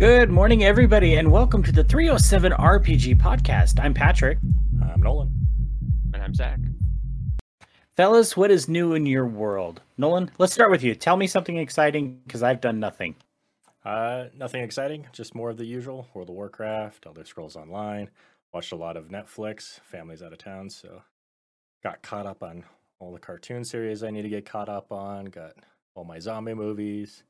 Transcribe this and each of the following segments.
Good morning, everybody, and welcome to the 307 RPG podcast. I'm Patrick. I'm Nolan. And I'm Zach. Fellas, what is new in your world? Nolan, let's start with you. Tell me something exciting because I've done nothing. Uh, nothing exciting, just more of the usual World of Warcraft, Elder Scrolls Online. Watched a lot of Netflix. Family's out of town, so got caught up on all the cartoon series I need to get caught up on. Got all my zombie movies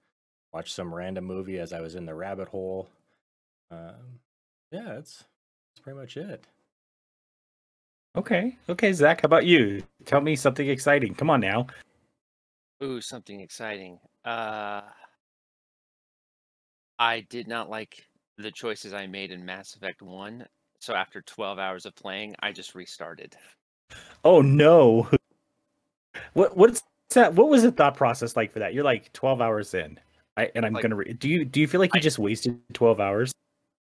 watch some random movie as I was in the rabbit hole. Um, yeah, that's that's pretty much it. Okay, okay, Zach, how about you? Tell me something exciting. Come on now. Ooh, something exciting. Uh, I did not like the choices I made in Mass Effect One. So after 12 hours of playing, I just restarted. Oh no! What what's that? What was the thought process like for that? You're like 12 hours in. I, and I'm Like- gonna. Re- do you do you feel like you I- just wasted 12 hours?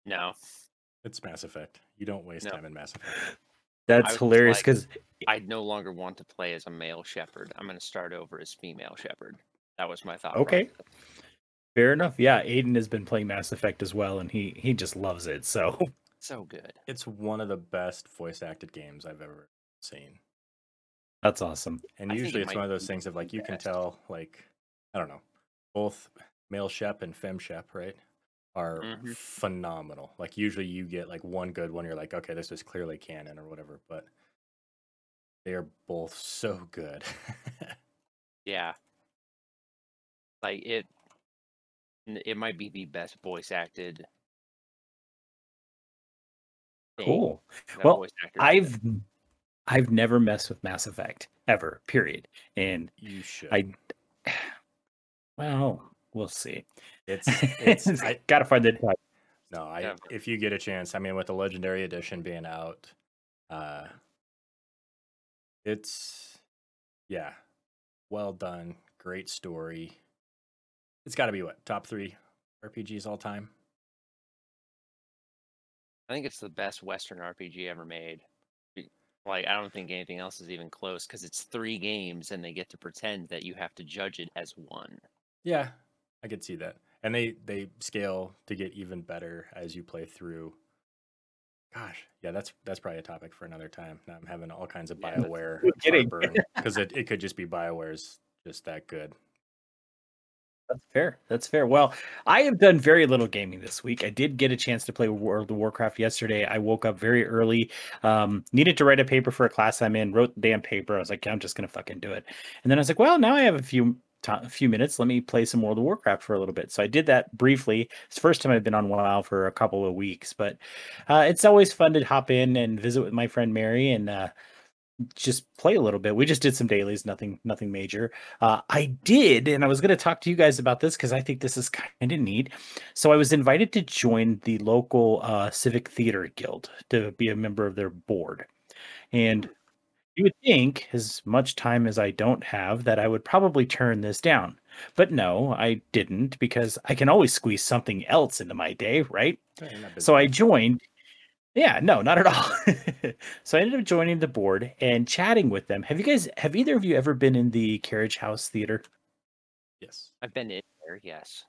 No, It's Mass Effect. You don't waste No. time in Mass Effect. That's was hilarious like- because I no longer want to play as a male Shepard. I'm going to start over as female Shepard. That was my thought. Okay. process. fair enough. Yeah, Aiden has been playing Mass Effect as well, and he he just loves it. So So good. It's one of the best voice acted games I've ever seen. that's awesome. And I usually it it's one of those things of like the you can tell like I don't know, both male shep and fem shep, right? Are Mhm. phenomenal. Like usually you get like one good one, you're like, okay, this is clearly canon or whatever, but they are both so good. Yeah. Like it. It might be the best voice acted. thing Cool. Well, voice actors did. I've I've never messed with Mass Effect ever. Period. And you should. I, well, we'll see. it's it's I, gotta find the time. No, I Yeah. if you get a chance, I mean with the legendary edition being out, uh it's yeah, well done, great story. It's got to be what top three RPGs all time. I think it's the best Western RPG ever made. Like, I don't think anything else is even close because it's three games and they get to pretend that you have to judge it as one. Yeah, I could see that, and they they scale to get even better as you play through. Gosh, yeah, that's that's probably a topic for another time. Now I'm having all kinds of Yeah. Bioware because it, it could just be Bioware's just that good. That's fair. That's fair. Well, I have done very little gaming this week. I did get a chance to play World of Warcraft yesterday. I woke up very early, um, needed to write a paper for a class I'm in, wrote the damn paper. I was like, I'm just gonna fucking do it. And then I was like, well, now I have a few a few minutes. Let me play some World of Warcraft for a little bit. So I did that briefly. It's the first time I've been on WoW for a couple of weeks, but uh, it's always fun to hop in and visit with my friend Mary and uh, just play a little bit. We just did some dailies, nothing, nothing major. Uh, I did, and I was going to talk to you guys about this because I think this is kind of neat. So I was invited to join the local uh, Civic Theater Guild to be a member of their board, and you would think, as much time as I don't have, that I would probably turn this down. But no, I didn't because I can always squeeze something else into my day, right? Yeah, you're not busy So I joined. Yeah, no, not at all. so I ended up joining the board and chatting with them. Have you guys, have either of you ever been in the Carriage House Theater? yes. I've been in there, yes.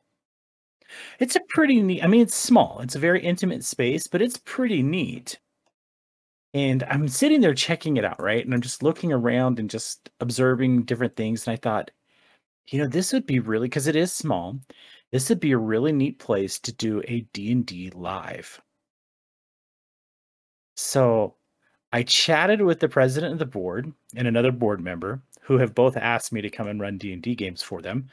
It's a pretty neat. I mean, it's small. It's a very intimate space, but it's pretty neat. And I'm sitting there checking it out, right? And I'm just looking around and just observing different things. And I thought, you know, this would be really because it is small. This would be a really neat place to do a D&D live. So I chatted with the president of the board and another board member who have both asked me to come and run D&D games for them.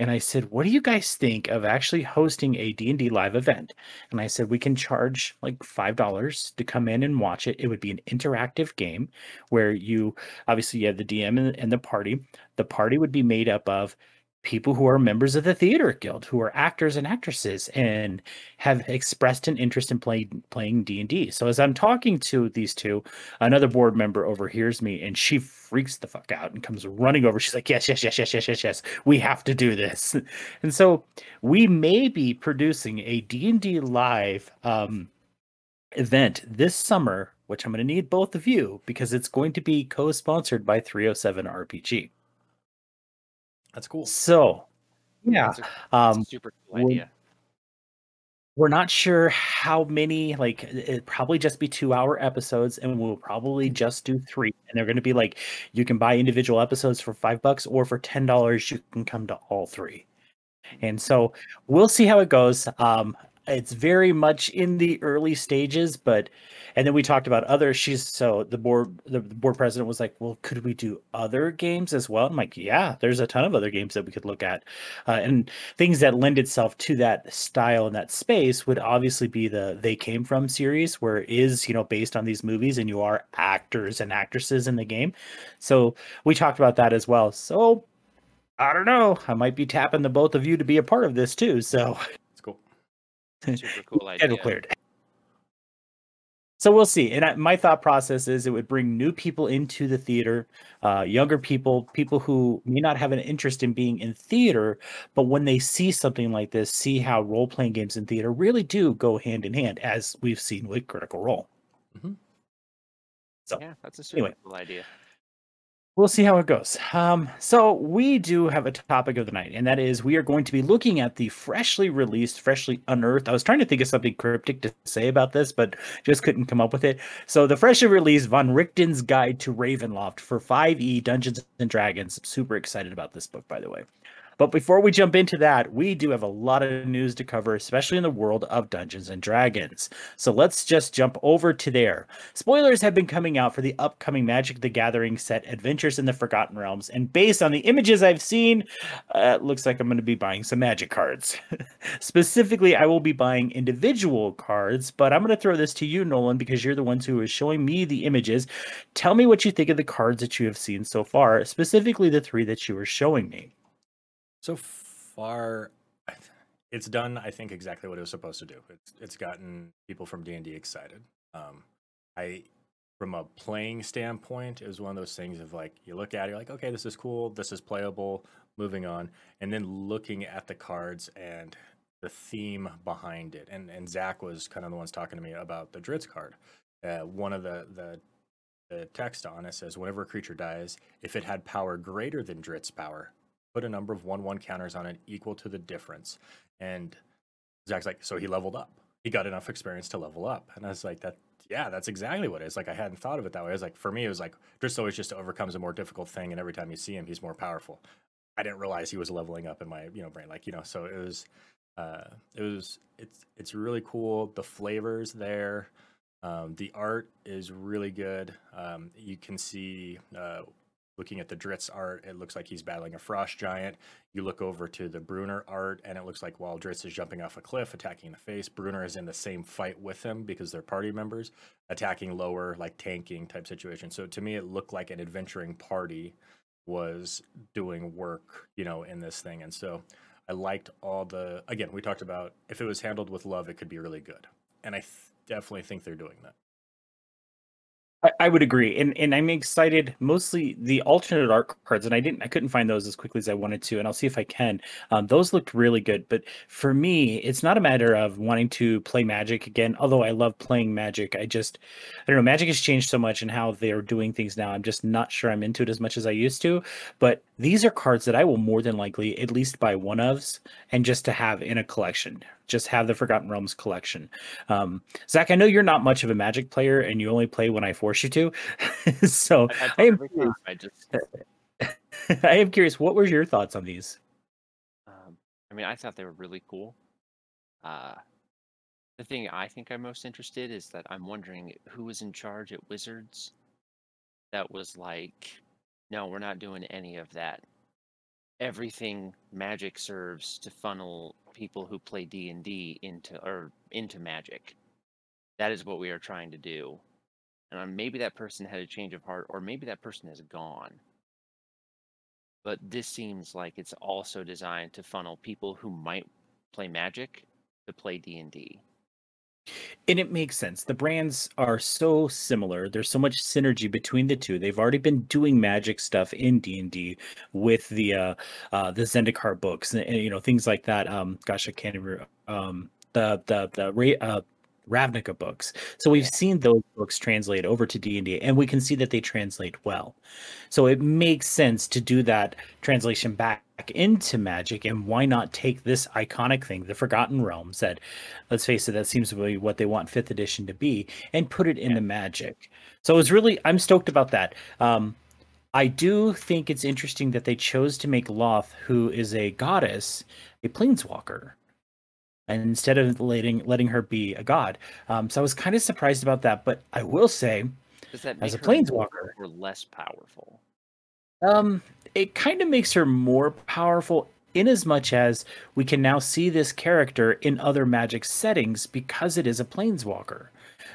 And I said, "What do you guys think of actually hosting a D&D live event?" And I said, "We can charge like $5 to come in and watch it. It would be an interactive game where you obviously you have the DM and, and the party. The party would be made up of people who are members of the theater guild who are actors and actresses and have expressed an interest in playing playing D&D. So as I'm talking to these two, another board member overhears me and she freaks the fuck out and comes running over. She's like, "Yes, yes, yes, yes, yes, yes, yes. We have to do this." And so we may be producing a D&D live um event this summer, which I'm going to need both of you because it's going to be co-sponsored by 307 RPG. That's cool. So, yeah, That's a, that's um super cool would- idea. we're not sure how many like it probably just be two hour episodes and we'll probably just do three and they're going to be like you can buy individual episodes for five bucks or for ten dollars you can come to all three and so we'll see how it goes um it's very much in the early stages but and then we talked about other she's so the board the, board president was like well could we do other games as well? I'm like yeah there's a ton of other games that we could look at. Uh, and things that lend itself to that style and that space would obviously be the they came from series where it is you know based on these movies and you are actors and actresses in the game. So we talked about that as well. So i don't know. I might be tapping the both of you to be a part of this too so Cool. Super cool schedule idea. cleared. So we'll see. And I, my thought process is it would bring new people into the theater, uh, younger people, people who may not have an interest in being in theater, but when they see something like this, see how role playing games in theater really do go hand in hand, as we've seen with Critical Role. Mhm. So Yeah, that's a super anyway. cool idea. We'll see how it goes. Um, so we do have a topic of the night, and that is we are going to be looking at the freshly released, freshly unearthed. I was trying to think of something cryptic to say about this, but just couldn't come up with it. So the freshly released Van Richten's Guide to Ravenloft for 5e Dungeons and Dragons. Super excited about this book, by the way. But before we jump into that, we do have a lot of news to cover, especially in the world of Dungeons and Dragons. So let's just jump over to there. Spoilers have been coming out for the upcoming Magic the Gathering set Adventures in the Forgotten Realms, and based on the images I've seen, uh, it looks like I'm going to be buying some Magic cards. Specifically, I will be buying individual cards, but I'm going to throw this to you, Nolan, because you're the ones who is showing me the images. Tell me what you think of the cards that you have seen so far, specifically the three that you were showing me. So far, it's done. I think exactly what it was supposed to do. It's it's gotten people from D and D excited. Um, I, from a playing standpoint, it was one of those things of like you look at it, you're like, okay, this is cool, this is playable. Moving on, and then looking at the cards and the theme behind it. And and Zach was kind of the ones talking to me about the Drizzt card. Uh, one of the the the text on it says, whenever a creature dies, if it had power greater than Drizzt's power, put a number of one one counters on it equal to the difference. And Zach's like, so he leveled up. He got enough experience to level up. And I was like, that yeah, that's exactly what it is. Like I hadn't thought of it that way. I was like, for me, it was like Drizzt always just overcomes a more difficult thing, and every time you see him, he's more powerful. I didn't realize he was leveling up in my you know brain, like you know. So it was, uh, it was it's it's really cool. The flavors there, um, the art is really good. Um, you can see uh, looking at the Drizzt art, it looks like he's battling a frost giant. You look over to the Bruenor art, and it looks like while Drizzt is jumping off a cliff, attacking the face, Bruenor is in the same fight with him because they're party members, attacking lower, like tanking type situation. So to me, it looked like an adventuring party was doing work, you know, in this thing. And so I liked all the, again, we talked about if it was handled with love, it could be really good. And I th- definitely think they're doing that. I, I would agree, and and I'm excited. Mostly the alternate art cards, and I didn't, I couldn't find those as quickly as I wanted to, and I'll see if I can. Um, those looked really good, but for me, it's not a matter of wanting to play Magic again. Although I love playing Magic, I just, I don't know, Magic has changed so much and how they're doing things now. I'm just not sure I'm into it as much as I used to. But these are cards that I will more than likely at least buy one ofs, and just to have in a collection. Just have the Forgotten Realms collection. Um, Zach, I know you're not much of a Magic player, and you only play when I force you to. so I've I am time. I just, I am curious, what were your thoughts on these? um, I mean, I thought they were really cool. Uh, the thing I think I'm most interested is that I'm wondering who was in charge at Wizards. That was like, no, we're not doing any of that. Everything Magic serves to funnel people who play D and D into or into Magic. That is what we are trying to do. And uh, maybe that person had a change of heart, or maybe that person is gone. But this seems like it's also designed to funnel people who might play Magic to play D and D and it makes sense. The brands are so similar. There's so much synergy between the two. They've already been doing magic stuff in D and D with the uh, uh, the Zendikar books and, and, you know things like that. Um, gosh, I can't remember um, the the the uh, Ravnica books. So we've Yeah. seen those books translate over to D&D and we can see that they translate well. So it makes sense to do that translation back into Magic and why not take this iconic thing, the Forgotten Realms that let's face it that seems to be what they want 5th edition to be and put it in into Magic. So it was really I'm stoked about that. Um I do think it's interesting that they chose to make Lolth, who is a goddess, a planeswalker, instead of letting letting her be a god. Um, so I was kind of surprised about that, but I will say, Does that As a planeswalker. or less powerful? um, it kind of makes her more powerful in as much as we can now see this character in other magic settings because it is a planeswalker.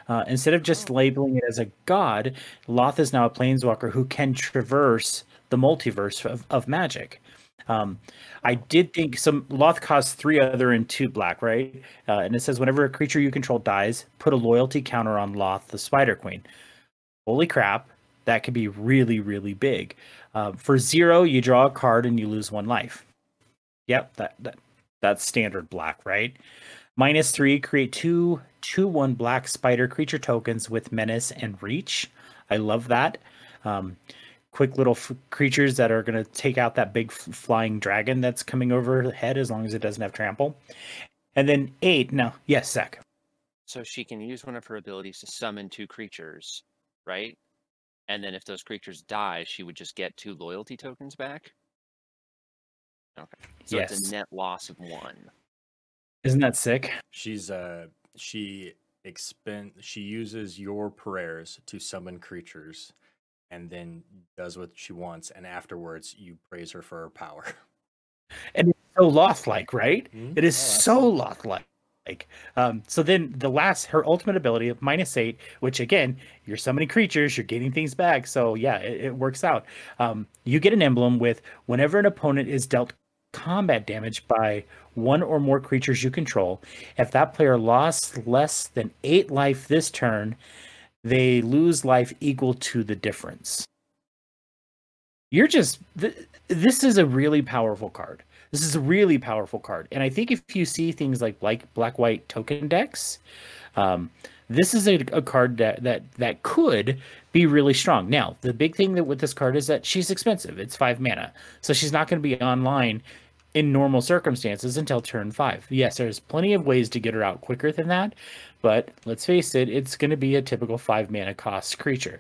Uh, instead of just Oh. labeling it as a god, Lolth is now a planeswalker who can traverse the multiverse of, of magic. Um, I did think some Lolth costs three other and two black, right? Uh, and it says whenever a creature you control dies, put a loyalty counter on Lolth, the Spider Queen. Holy crap, that could be really, really big. Uh, for zero, you draw a card and you lose one life. Yep, that, that that's standard black, right? Minus three, create two two one black spider creature tokens with menace and reach. I love that. Um, quick little f- creatures that are going to take out that big f- flying dragon that's coming overhead as long as it doesn't have trample. And then eight. No, yes, Zach. So she can use one of her abilities to summon two creatures, right? And then if those creatures die, she would just get two loyalty tokens back. Okay. So it's a net loss of one. Isn't that sick? She's uh she expend she uses your prayers to summon creatures and then does what she wants and afterwards you praise her for her power. And it's so Lolth like, right? Mhm. It is Oh, so Lolth like. Like, um, so then the last her ultimate ability of minus eight, which again, you're summoning creatures, you're getting things back. So yeah, it, it works out. Um, you get an emblem with whenever an opponent is dealt combat damage by one or more creatures you control, if that player lost less than eight life this turn, they lose life equal to the difference. You're just th- this is a really powerful card. This is a really powerful card, and I think if you see things like like black white token decks, um, this is a, a card that that that could be really strong. Now, the big thing that with this card is that she's expensive. It's five mana, so she's not going to be online in normal circumstances until turn five. Yes, there's plenty of ways to get her out quicker than that, but let's face it, it's going to be a typical five mana cost creature.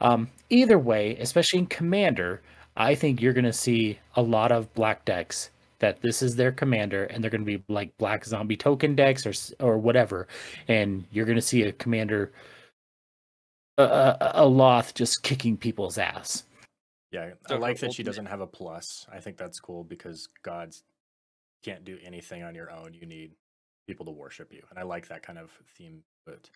Um, either way, especially in Commander, I think you're going to see a lot of black decks that this is their commander, and they're going to be like black zombie token decks or or whatever, and you're going to see a commander, a, a, a Lolth just kicking people's ass. Yeah, I her like that she doesn't have a plus. I think that's cool because gods can't do anything on your own. You need people to worship you. And I like that kind of theme but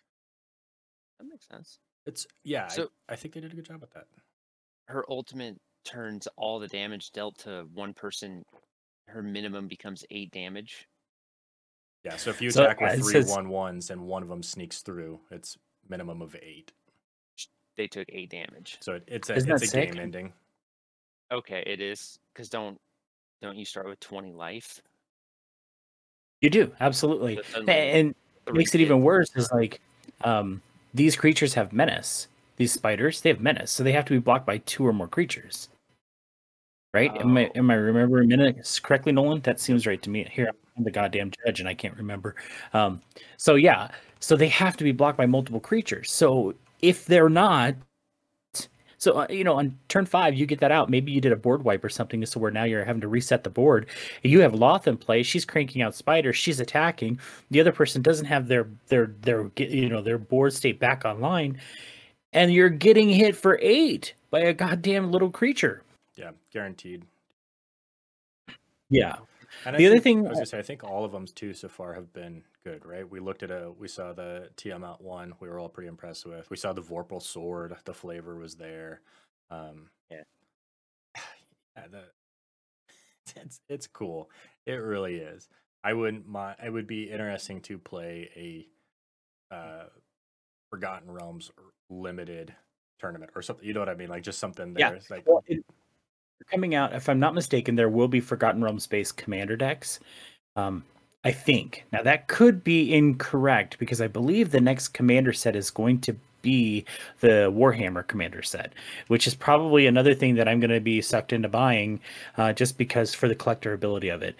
That makes sense. it's yeah, So- I, I think they did a good job with that. Her ultimate turns all the damage dealt to one person. Her minimum becomes eight damage. Yeah, so if you So, attack uh, with three says- one ones and one of them sneaks through, it's minimum of eight. They took eight damage. So it, it's a Isn't it's a sick? game ending. Okay, it is because don't don't you start with twenty life? You do absolutely, But then, A- like, and three makes it even worse is like um, these creatures have menace. These spiders, they have menace, so they have to be blocked by two or more creatures. Right? Am I Oh. am I remembering menace correctly, Nolan? That seems right to me. Here, I'm the goddamn judge, and I can't remember. Um, so yeah, so they have to be blocked by multiple creatures. So if they're not, so uh, you know, on turn five, you get that out. Maybe you did a board wipe or something, so where now you're having to reset the board. You have Lolth in play. She's cranking out spiders. She's attacking. The other person doesn't have their their their you know their board state back online, and you're getting hit for eight by a goddamn little creature. Yeah, guaranteed. Yeah, And The I other think- thing- I was gonna say, I think all of them too so far have been good, right? We looked at a, we saw the Tiamat one, we were all pretty impressed with. We saw the Vorpal sword, the flavor was there. Um, Yeah. yeah, the, it's it's cool. It really is. I wouldn't mind. It would be interesting to play a uh, Forgotten Realms limited tournament or something. You know what I mean? Like just something there. Yeah. Like Well, it- coming out, if I'm not mistaken, there will be Forgotten Realms based commander decks. Um, I think. Now that could be incorrect because I believe the next commander set is going to be the Warhammer commander set, which is probably another thing that I'm going to be sucked into buying uh, just because for the collector ability of it.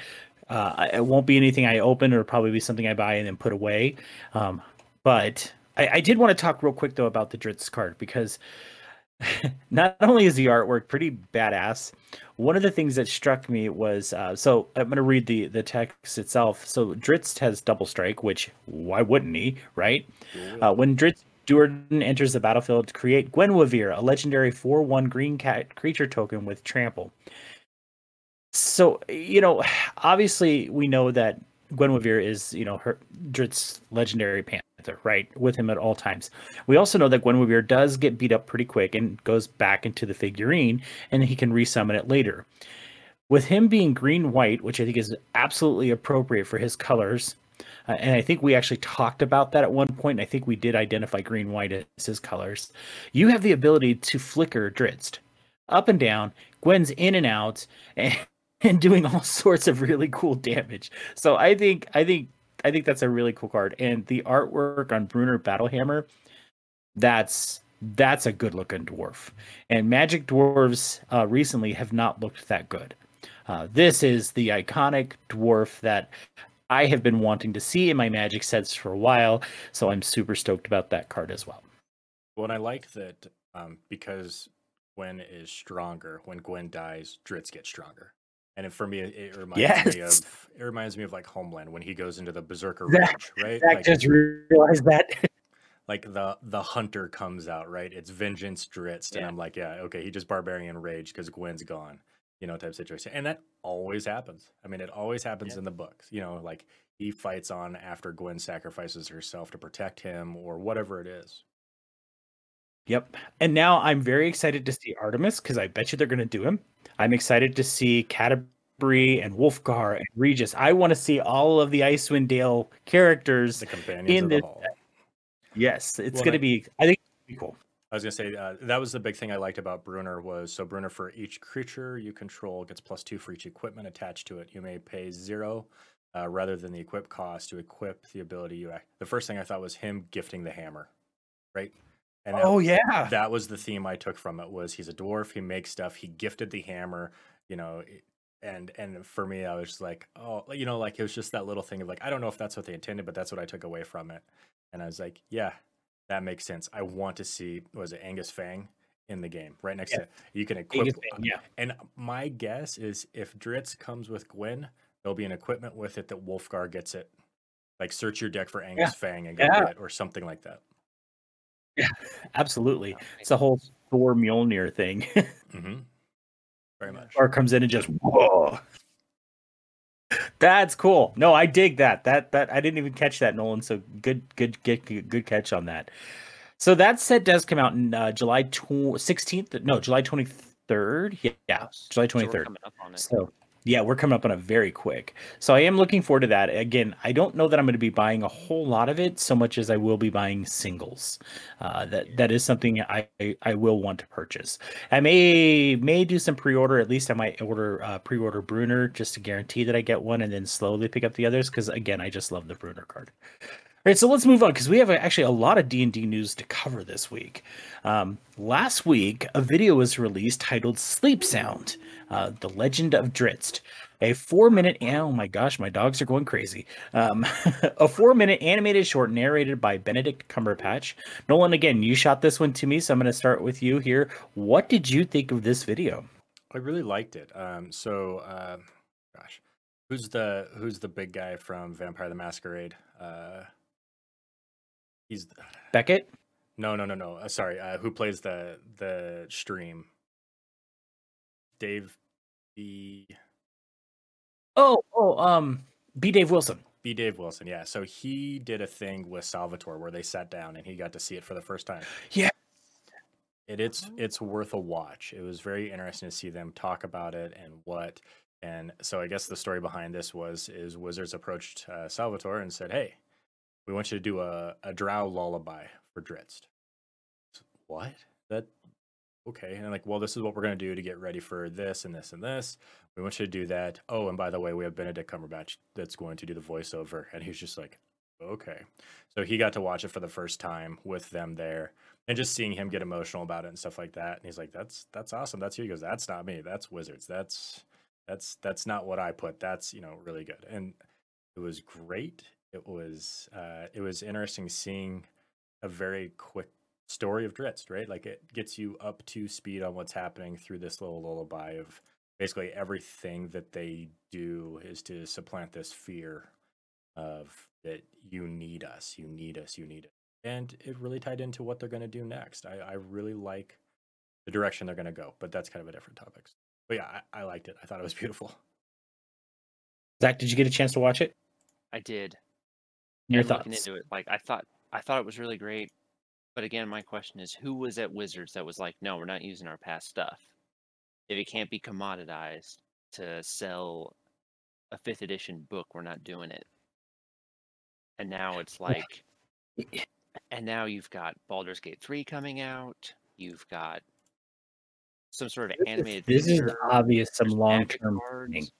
Uh, it won't be anything I open or probably be something I buy and then put away. Um, but I, I, did want to talk real quick though about the Drizzt card because not only is the artwork pretty badass, one of the things that struck me was uh, so I'm going to read the the text itself. So Drizzt has double strike, which why wouldn't he, right? Uh, when Drizzt Do'Urden enters the battlefield, to create Guenhwyvar, a legendary 4 1 green cat creature token with trample. So, you know, obviously we know that Guenhwyvar is, you know, her Drizzt's legendary panther, right? With him at all times. We also know that Gwen Guenhwyvar does get beat up pretty quick and goes back into the figurine and he can resummon it later. With him being green white, which I think is absolutely appropriate for his colors, uh, and I think we actually talked about that at one point. I think we did identify green white as his colors. You have the ability to flicker Drizzt up and down, Gwen's in and out, and, and doing all sorts of really cool damage. So I think I think I think that's a really cool card. And the artwork on Bruenor Battlehammer, that's that's a good looking dwarf. And Magic Dwarves uh, recently have not looked that good. Uh, this is the iconic dwarf that I have been wanting to see in my Magic sets for a while. So I'm super stoked about that card as well. Well, and I like that um, because Gwen is stronger. When Gwen dies, Drizzt gets stronger. And for me, it reminds yes. me of it reminds me of like Homeland when he goes into the Berserker Rage, right? I like, just realized that. like the the hunter comes out, right? It's vengeance Drizzt, yeah. and I'm like, yeah, okay, he just barbarian rage because Gwen's gone, you know, type situation, and that always happens. I mean, it always happens yeah. in the books, you know, like he fights on after Gwen sacrifices herself to protect him or whatever it is. Yep. And now I'm very excited to see Artemis because I bet you they're going to do him. I'm excited to see Catti-brie and Wulfgar and Regis. I want to see all of the Icewind Dale characters in this. Yes, it's well, going to be. I think be cool. I was going to say uh, that was the big thing I liked about Bruenor was so Bruenor for each creature you control gets plus two for each equipment attached to it. You may pay zero uh, rather than the equip cost to equip the ability you. Act. The first thing I thought was him gifting the hammer, right? And that, oh yeah, that was the theme I took from it. Was he's a dwarf? He makes stuff. He gifted the hammer. You know, and and for me, I was just like, oh, you know, like it was just that little thing of like, I don't know if that's what they intended, but that's what I took away from it. And I was like, yeah, that makes sense. I want to see was it Aegis-fang in the game right next yeah. to you can equip. Fang, uh, yeah. And my guess is if Drizzt comes with Gwen, there'll be an equipment with it that Wulfgar gets it. Like search your deck for Aegis yeah. Fang and go yeah. get it, or something like that. Yeah, absolutely. It's a whole Thor Mjolnir thing. mm-hmm. Very much. Or comes in and just whoa. That's cool. No, I dig that. That that I didn't even catch that, Nolan. So good, good, good, good catch on that. So that set does come out in uh, July sixteenth. No, July twenty third. Yeah, yeah, July twenty third. So, so yeah, we're coming up on it very quick. So I am looking forward to that. Again, I don't know that I'm going to be buying a whole lot of it so much as I will be buying singles. Uh, that that is something I I will want to purchase. I may may do some pre-order. At least I might order uh, pre-order Bruenor just to guarantee that I get one, and then slowly pick up the others. Because again, I just love the Bruenor card. All right, so let's move on because we have actually a lot of D and D news to cover this week. Um, last week, a video was released titled "Sleep Sound: uh, The Legend of Drizzt." A four-minute, oh my gosh, my dogs are going crazy. Um, a four-minute animated short narrated by Benedict Cumberbatch. Nolan, again, you shot this one to me, so I'm going to start with you here. What did you think of this video? I really liked it. Um, so, uh, gosh, who's the who's the big guy from Vampire the Masquerade? Uh, He's Beckett. No, no, no, no. Uh, sorry. Uh, who plays the the stream? Dave B. Oh, oh, um, B. Dave Wilson. B. Dave Wilson. Yeah. So he did a thing with Salvatore where they sat down and he got to see it for the first time. Yeah. It, it's it's worth a watch. It was very interesting to see them talk about it and what. And so I guess the story behind this was is Wizards approached uh, Salvatore and said, "Hey, we want you to do a, a drow lullaby for Drizzt. What? That okay. And like, well, this is what we're gonna do to get ready for this and this and this. We want you to do that. Oh, and by the way, we have Benedict Cumberbatch that's going to do the voiceover. And he's just like, okay. So he got to watch it for the first time with them there and just seeing him get emotional about it and stuff like that. And he's like, that's that's awesome. That's you. He goes, that's not me. That's Wizards. That's that's that's not what I put. That's you know really good. And it was great. It was uh, it was interesting seeing a very quick story of Drizzt, right? Like it gets you up to speed on what's happening through this little lullaby of basically everything that they do is to supplant this fear of that you need us, you need us, you need it. And it really tied into what they're going to do next. I, I really like the direction they're going to go, but that's kind of a different topic. But yeah, I, I liked it. I thought it was beautiful. Zach, did you get a chance to watch it? I did. Your and looking thoughts? into it, like I thought, I thought it was really great. But again, my question is, who was at Wizards that was like, no, we're not using our past stuff. If it can't be commoditized to sell a fifth edition book, we're not doing it. And now it's like, and now you've got Baldur's Gate 3 coming out. You've got some sort of animated. This is obvious some long term.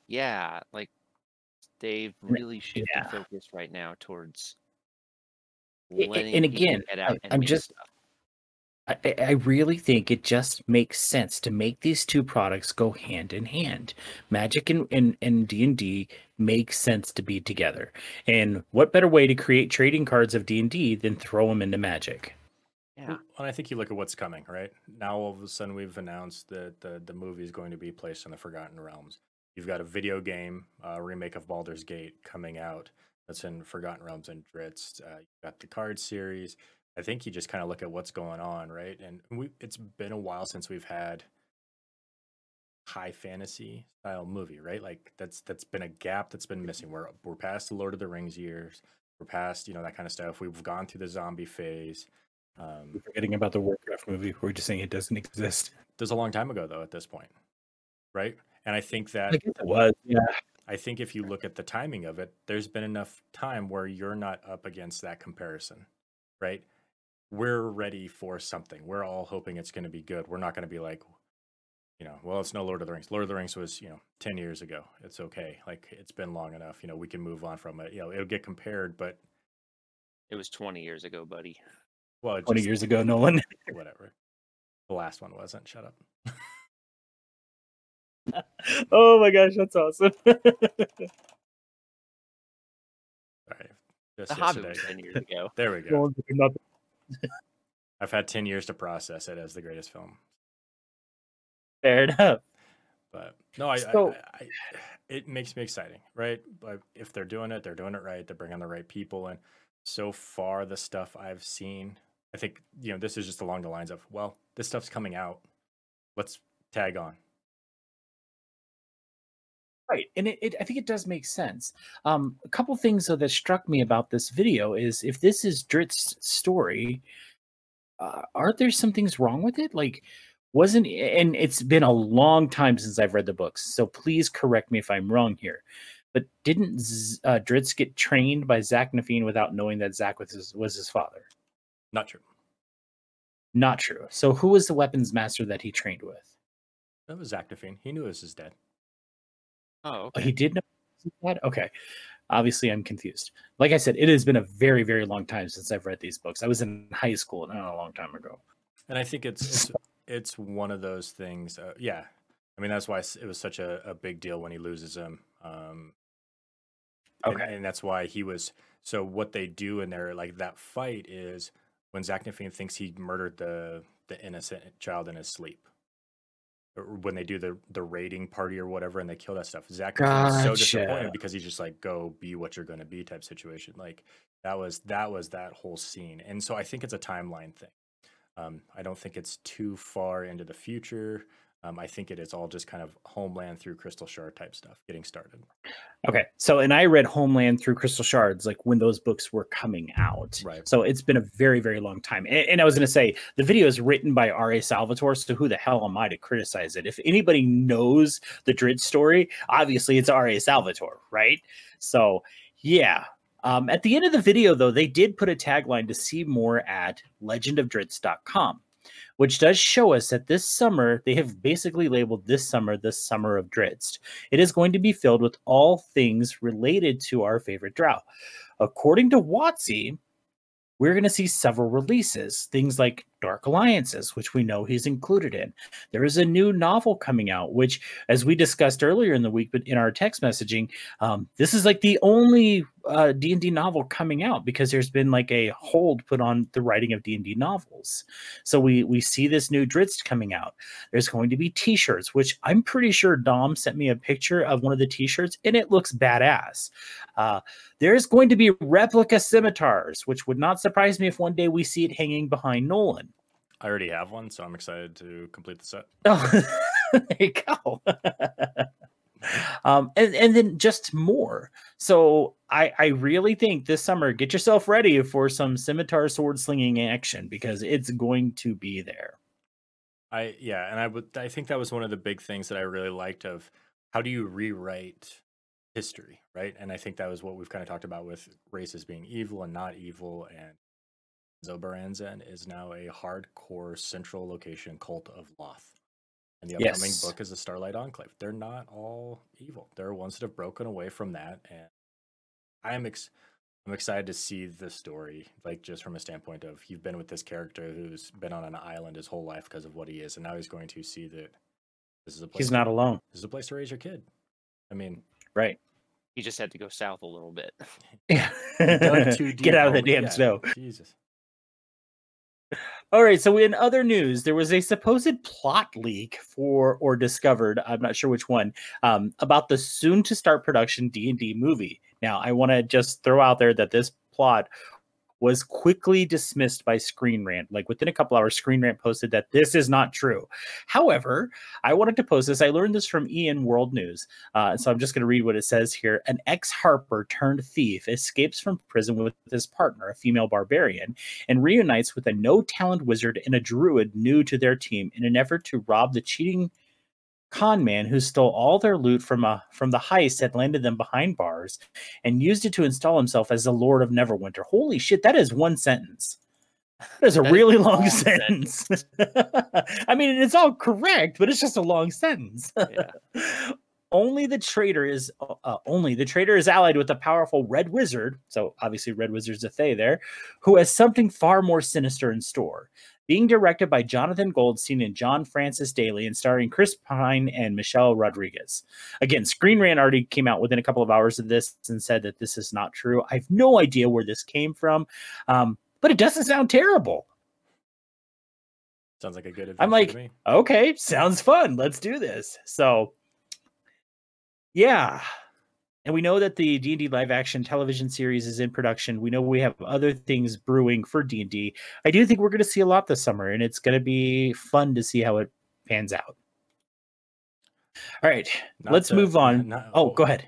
Yeah, like they've really shifted yeah. focus right now towards A- a- letting and again, out I, I'm just. I, I I really think it just makes sense to make these two products go hand in hand. Magic and and and D and D make sense to be together. And what better way to create trading cards of D and D than throw them into Magic? Yeah, Well, and I think you look at what's coming, right? Now all of a sudden we've announced that the the movie is going to be placed in the Forgotten Realms. You've got a video game uh, remake of Baldur's Gate coming out that's in Forgotten Realms and Drizzt. Uh, you've got the card series. I think you just kind of look at what's going on, right? And we it's been a while since we've had high fantasy style movie, right? Like that's that's been a gap that's been missing. We're we're past the Lord of the Rings years. We're past you know that kind of stuff. We've gone through the zombie phase. Um, We're forgetting about the Warcraft movie. We're just saying it doesn't exist. there's a long time ago though at this point right and i think I that guess it was. Yeah. I think if you look at the timing of it there's been enough time where you're not up against that comparison right? We're ready for something. We're all hoping it's going to be good. We're not going to be like you know well it's no lord of the rings. Lord of the rings was you know 10 years ago. It's okay. Like it's been long enough. You know we can move on from it. You know it'll get compared but it was 20 years ago, buddy. well Twenty just- years ago, Nolan. whatever. The last one wasn't. Shut up oh my gosh, that's awesome. sorry just The Hobbit yesterday. was 10 years ago. there we go Nolan's looking up. I've had 10 years to process it as the greatest film. Fair enough. But no, I, So- I, I it makes me exciting, right? But if they're doing it, they're doing it right. They're bringing the right people. And so far, the stuff I've seen, I think, you know, this is just along the lines of, well, this stuff's coming out. Let's tag on. Right, and it, it I think it does make sense. Um, a couple things though that struck me about this video is if this is Drizzt's story, uh, aren't there some things wrong with it? Like, wasn't and it's been a long time since I've read the books, so please correct me if I'm wrong here. But didn't Z- uh, Drizzt get trained by Zaknafein without knowing that Zach was his, was his father? Not true. Not true. So who was the weapons master that he trained with? That was Zaknafein. He knew it was his dad. Oh, Oh, okay. he did know that? Okay. Obviously, I'm confused. Like I said, it has been a very, very long time since I've read these books. I was in high school, not a long time ago. And I think it's it's, it's one of those things. Uh, yeah, I mean that's why it was such a, a big deal when he loses him. Um, and- Okay. and, that's why he was. So what they do in there, like that fight, is when Zaknafein thinks he murdered the the innocent child in his sleep. When they do the the raiding party or whatever, and they kill that stuff, Zaknafein's so disappointed because he's just like, "Go be what you're going to be" type situation. Like that was that was that whole scene, and so I think it's a timeline thing. Um, I don't think it's too far into the future. Um, I think it is all just kind of Homeland through Crystal Shard type stuff getting started. Okay. So, and I read Homeland through Crystal Shards, like when those books were coming out. Right. So it's been a very, very long time. And, and I was going to say, the video is written by R.A. Salvatore. So who the hell am I to criticize it? If anybody knows the Drizzt story, obviously it's R.A. Salvatore, right? So, yeah. Um, at the end of the video, though, they did put a tagline to see more at legendofdrizzt.com. which does show us that this summer they have basically labeled this summer the summer of Drizzt. It is going to be filled with all things related to our favorite drow. According to WotC, we're going to see several releases, things like Dark Alliances, which we know he's included in. There is a new novel coming out, which, as we discussed earlier in the week, but in our text messaging, um, this is like the only uh, D and D novel coming out because there's been like a hold put on the writing of D and D novels. So we we see this new Drizzt coming out. There's going to be T-shirts, which I'm pretty sure Dom sent me a picture of one of the T-shirts, and it looks badass. Uh, there's going to be replica scimitars, which would not surprise me if one day we see it hanging behind Nolan. I already have one, so I'm excited to complete the set. Oh, there you go. um, and and then just more. So I I really think this summer, get yourself ready for some scimitar sword slinging action because it's going to be there. I yeah, and I would I think that was one of the big things that I really liked of how do you rewrite history, right? And I think that was what we've kind of talked about with races being evil and not evil and Zobaranzan is now a hardcore central location cult of Lolth. And the upcoming Yes. book is the Starlight Enclave. They're not all evil. There are ones that have broken away from that, and I am ex- I'm excited to see the story, like just from a standpoint of you've been with this character who's been on an island his whole life because of what he is, and now he's going to see that this is a place. He's to- not alone, This is a place to raise your kid. I mean, right? He just had to go south a little bit. Yeah. too deep Get out of the damn Yeah, snow. Jesus. All right. So in other news, there was a supposed plot leak for or discovered, I'm not sure which one, um, about the soon to start production D and D movie. Now, I want to just throw out there that this plot was quickly dismissed by Screen Rant. Like within a couple hours, Screen Rant posted that this is not true. However, I wanted to post this. I learned this from EN World News. Uh, so I'm just going to read what it says here. An ex harper turned thief escapes from prison with his partner, a female barbarian, and reunites with a no talent wizard and a druid new to their team in an effort to rob the cheating con man who stole all their loot from a from the heist that landed them behind bars and used it to install himself as the lord of neverwinter. Holy shit that is one sentence. That is a That is really a long, long sentence. i mean it's all correct but it's just a long sentence. Yeah. only the traitor is uh, only the traitor is allied with a powerful red wizard so obviously red wizard's a thay there who has something far more sinister in store being directed by jonathan goldstein and john francis daly and starring chris pine and michelle rodriguez again screen rant already came out within a couple of hours of this and said that this is not true i have no idea where this came from um, but it doesn't sound terrible Sounds like a good adventure I'm like, to me. okay, sounds fun. Let's do this. So, yeah, and we know that the D and D live action television series is in production. We know we have other things brewing for D and D. I do think we're going to see a lot this summer, and it's going to be fun to see how it pans out. All right, Not let's to- move on. not- oh, go ahead.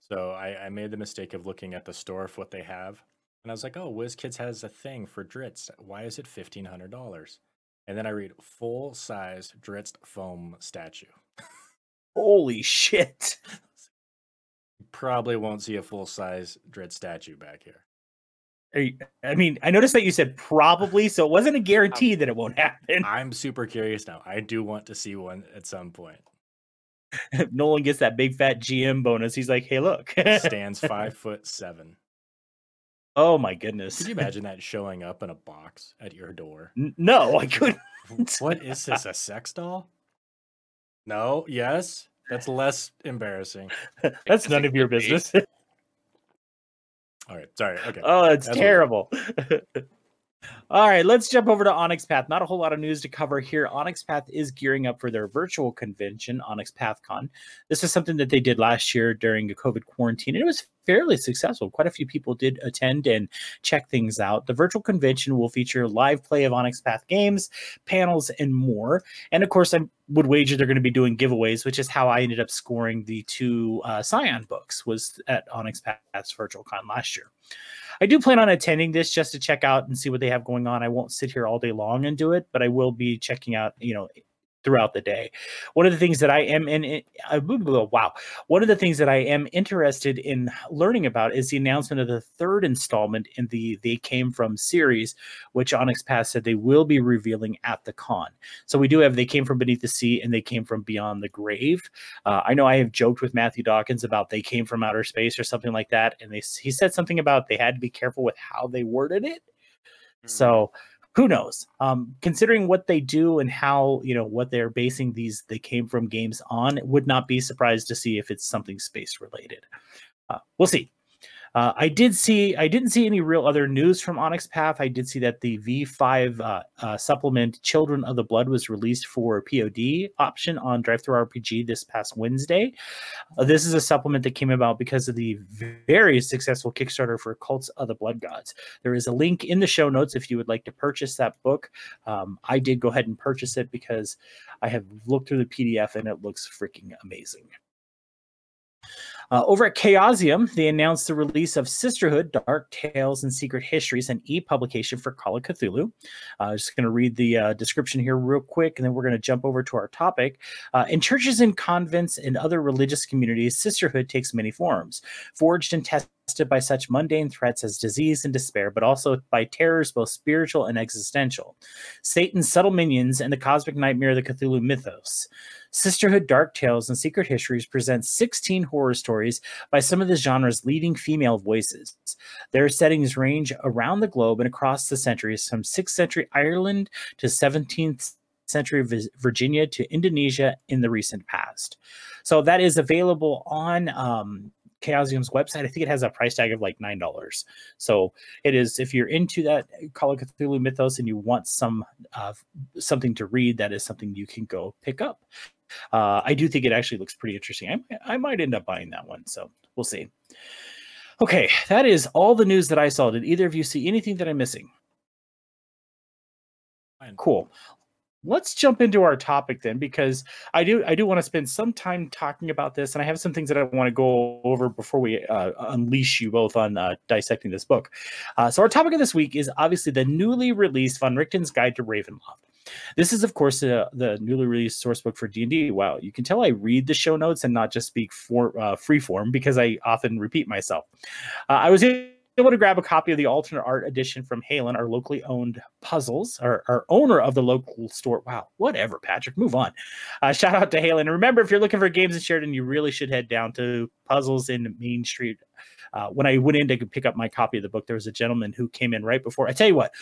So I, I made the mistake of looking at the store for what they have, and I was like, "Oh, WizKids has a thing for Drizzt. Why is it fifteen hundred dollars?" And then I read full size Drizzt foam statue. Holy shit! Probably won't see a full size Drizzt statue back here. You- I mean, I noticed that you said probably, so it wasn't a guarantee that it won't happen. I'm super curious now. I do want to see one at some point. if Nolan gets that big fat GM bonus, he's like, "Hey, look!" Stands five foot seven. oh my goodness! Could you imagine that showing up in a box at your door? No, I couldn't. what is this? A sex doll? No. Yes. That's less embarrassing. That's none of your business. All right. Sorry. Okay. oh, it's That's terrible. All right, let's jump over to Onyx Path. Not a whole lot of news to cover here. Onyx Path is gearing up for their virtual convention, Onyx PathCon. This is something that they did last year during the COVID quarantine, and it was fairly successful. Quite a few people did attend and check things out. The virtual convention will feature live play of Onyx Path games, panels, and more. And of course, I would wager they're going to be doing giveaways, which is how I ended up scoring the two uh, Scion books was at Onyx Path's virtual con last year. I do plan on attending this just to check out and see what they have going on. I won't sit here all day long and do it, but I will be checking out, you know, throughout the day. One of the things that I am in, uh, wow, one of the things that I am interested in learning about is the announcement of the third installment in the They Came From series, which Onyx Path said they will be revealing at the con. So we do have They Came From Beneath the Sea and They Came From Beyond the Grave. Uh, I know I have joked with Matthew Dawkins about They Came From Outer Space or something like that, and they he said something about they had to be careful with how they worded it. Mm-hmm. So who knows? Um, considering what they do and how you know what they're basing these they came from games on would not be surprised to see if it's something space related. Uh, we'll see uh, I did see, I didn't see any real other news from Onyx Path. I did see that the V5 uh, uh, supplement Children of the Blood was released for POD option on DriveThruRPG this past Wednesday. Uh, this is a supplement that came about because of the very successful Kickstarter for Cults of the Blood Gods. There is a link in the show notes if you would like to purchase that book. Um, I did go ahead and purchase it because I have looked through the PDF and it looks freaking amazing. Uh, over at Chaosium, they announced the release of Sisterhood, Dark Tales and Secret Histories, an e-publication for Call of Cthulhu. Uh, just going to read the uh, description here real quick, and then we're going to jump over to our topic. Uh, in churches and convents and other religious communities, sisterhood takes many forms, forged and tested by such mundane threats as disease and despair, but also by terrors both spiritual and existential. Satan's subtle minions and the cosmic nightmare of the Cthulhu mythos. Sisterhood Dark Tales and Secret Histories presents 16 horror stories by some of the genre's leading female voices. Their settings range around the globe and across the centuries, from 6th century Ireland to 17th century Virginia to Indonesia in the recent past. So that is available on um, Chaosium's website. I think it has a price tag of like nine dollars. So it is if you're into that Call of Cthulhu mythos and you want some uh, something to read, that is something you can go pick up. Uh, I do think it actually looks pretty interesting. I, I might end up buying that one. So we'll see. Okay, that is all the news that I saw. Did either of you see anything that I'm missing? Cool let's jump into our topic then because i do i do want to spend some time talking about this and i have some things that i want to go over before we uh, unleash you both on uh, dissecting this book. Uh, so our topic of this week is obviously the newly released von richten's guide to ravenloft. This is of course uh, the newly released source book for d&d wow you can tell i read the show notes and not just speak for uh, free form because i often repeat myself. Uh, i was able to grab a copy of the alternate art edition from Halen, our locally owned puzzles, our, our owner of the local store. Wow, whatever, Patrick, move on. Uh, shout out to Halen. And remember, if you're looking for games in Sheridan, you really should head down to Puzzles in Main Street. Uh, when I went in to pick up my copy of the book, there was a gentleman who came in right before. I tell you what,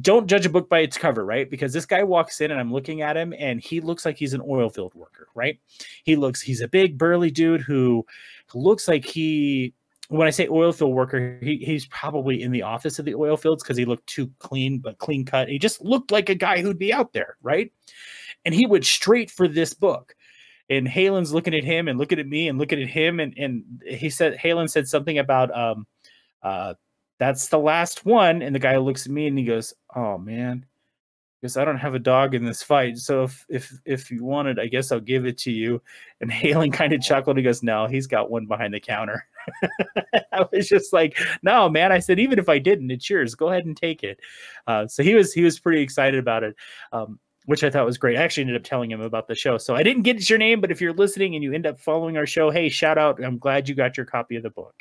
don't judge a book by its cover, right? Because this guy walks in and I'm looking at him and he looks like he's an oil field worker, right? He looks, he's a big burly dude who looks like he when I say oil field worker, he, he's probably in the office of the oil fields because he looked too clean, but clean cut. He just looked like a guy who'd be out there, right? And he went straight for this book. And Halen's looking at him and looking at me and looking at him. And, and he said, Halen said something about, um, uh, that's the last one. And the guy looks at me and he goes, Oh man, because I don't have a dog in this fight. So if if if you wanted, I guess I'll give it to you. And Halen kind of chuckled. He goes, No, he's got one behind the counter. I was just like, no, man. I said, even if I didn't, it's yours. Go ahead and take it. Uh, so he was he was pretty excited about it. Um, which I thought was great. I actually ended up telling him about the show. So I didn't get your name, but if you're listening and you end up following our show, hey, shout out. I'm glad you got your copy of the book.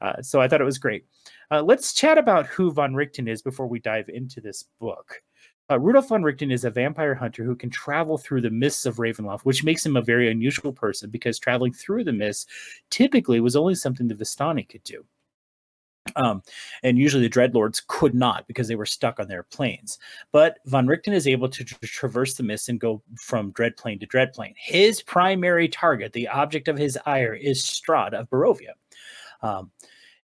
Uh, so I thought it was great. Uh, let's chat about who Von Richten is before we dive into this book. Uh, Rudolf von Richten is a vampire hunter who can travel through the mists of Ravenloft, which makes him a very unusual person because traveling through the mists typically was only something the Vistani could do. Um, and usually the Dreadlords could not because they were stuck on their planes. But Von Richten is able to tra- traverse the mists and go from Dreadplane to Dreadplane. His primary target, the object of his ire, is Strahd of Barovia. Um,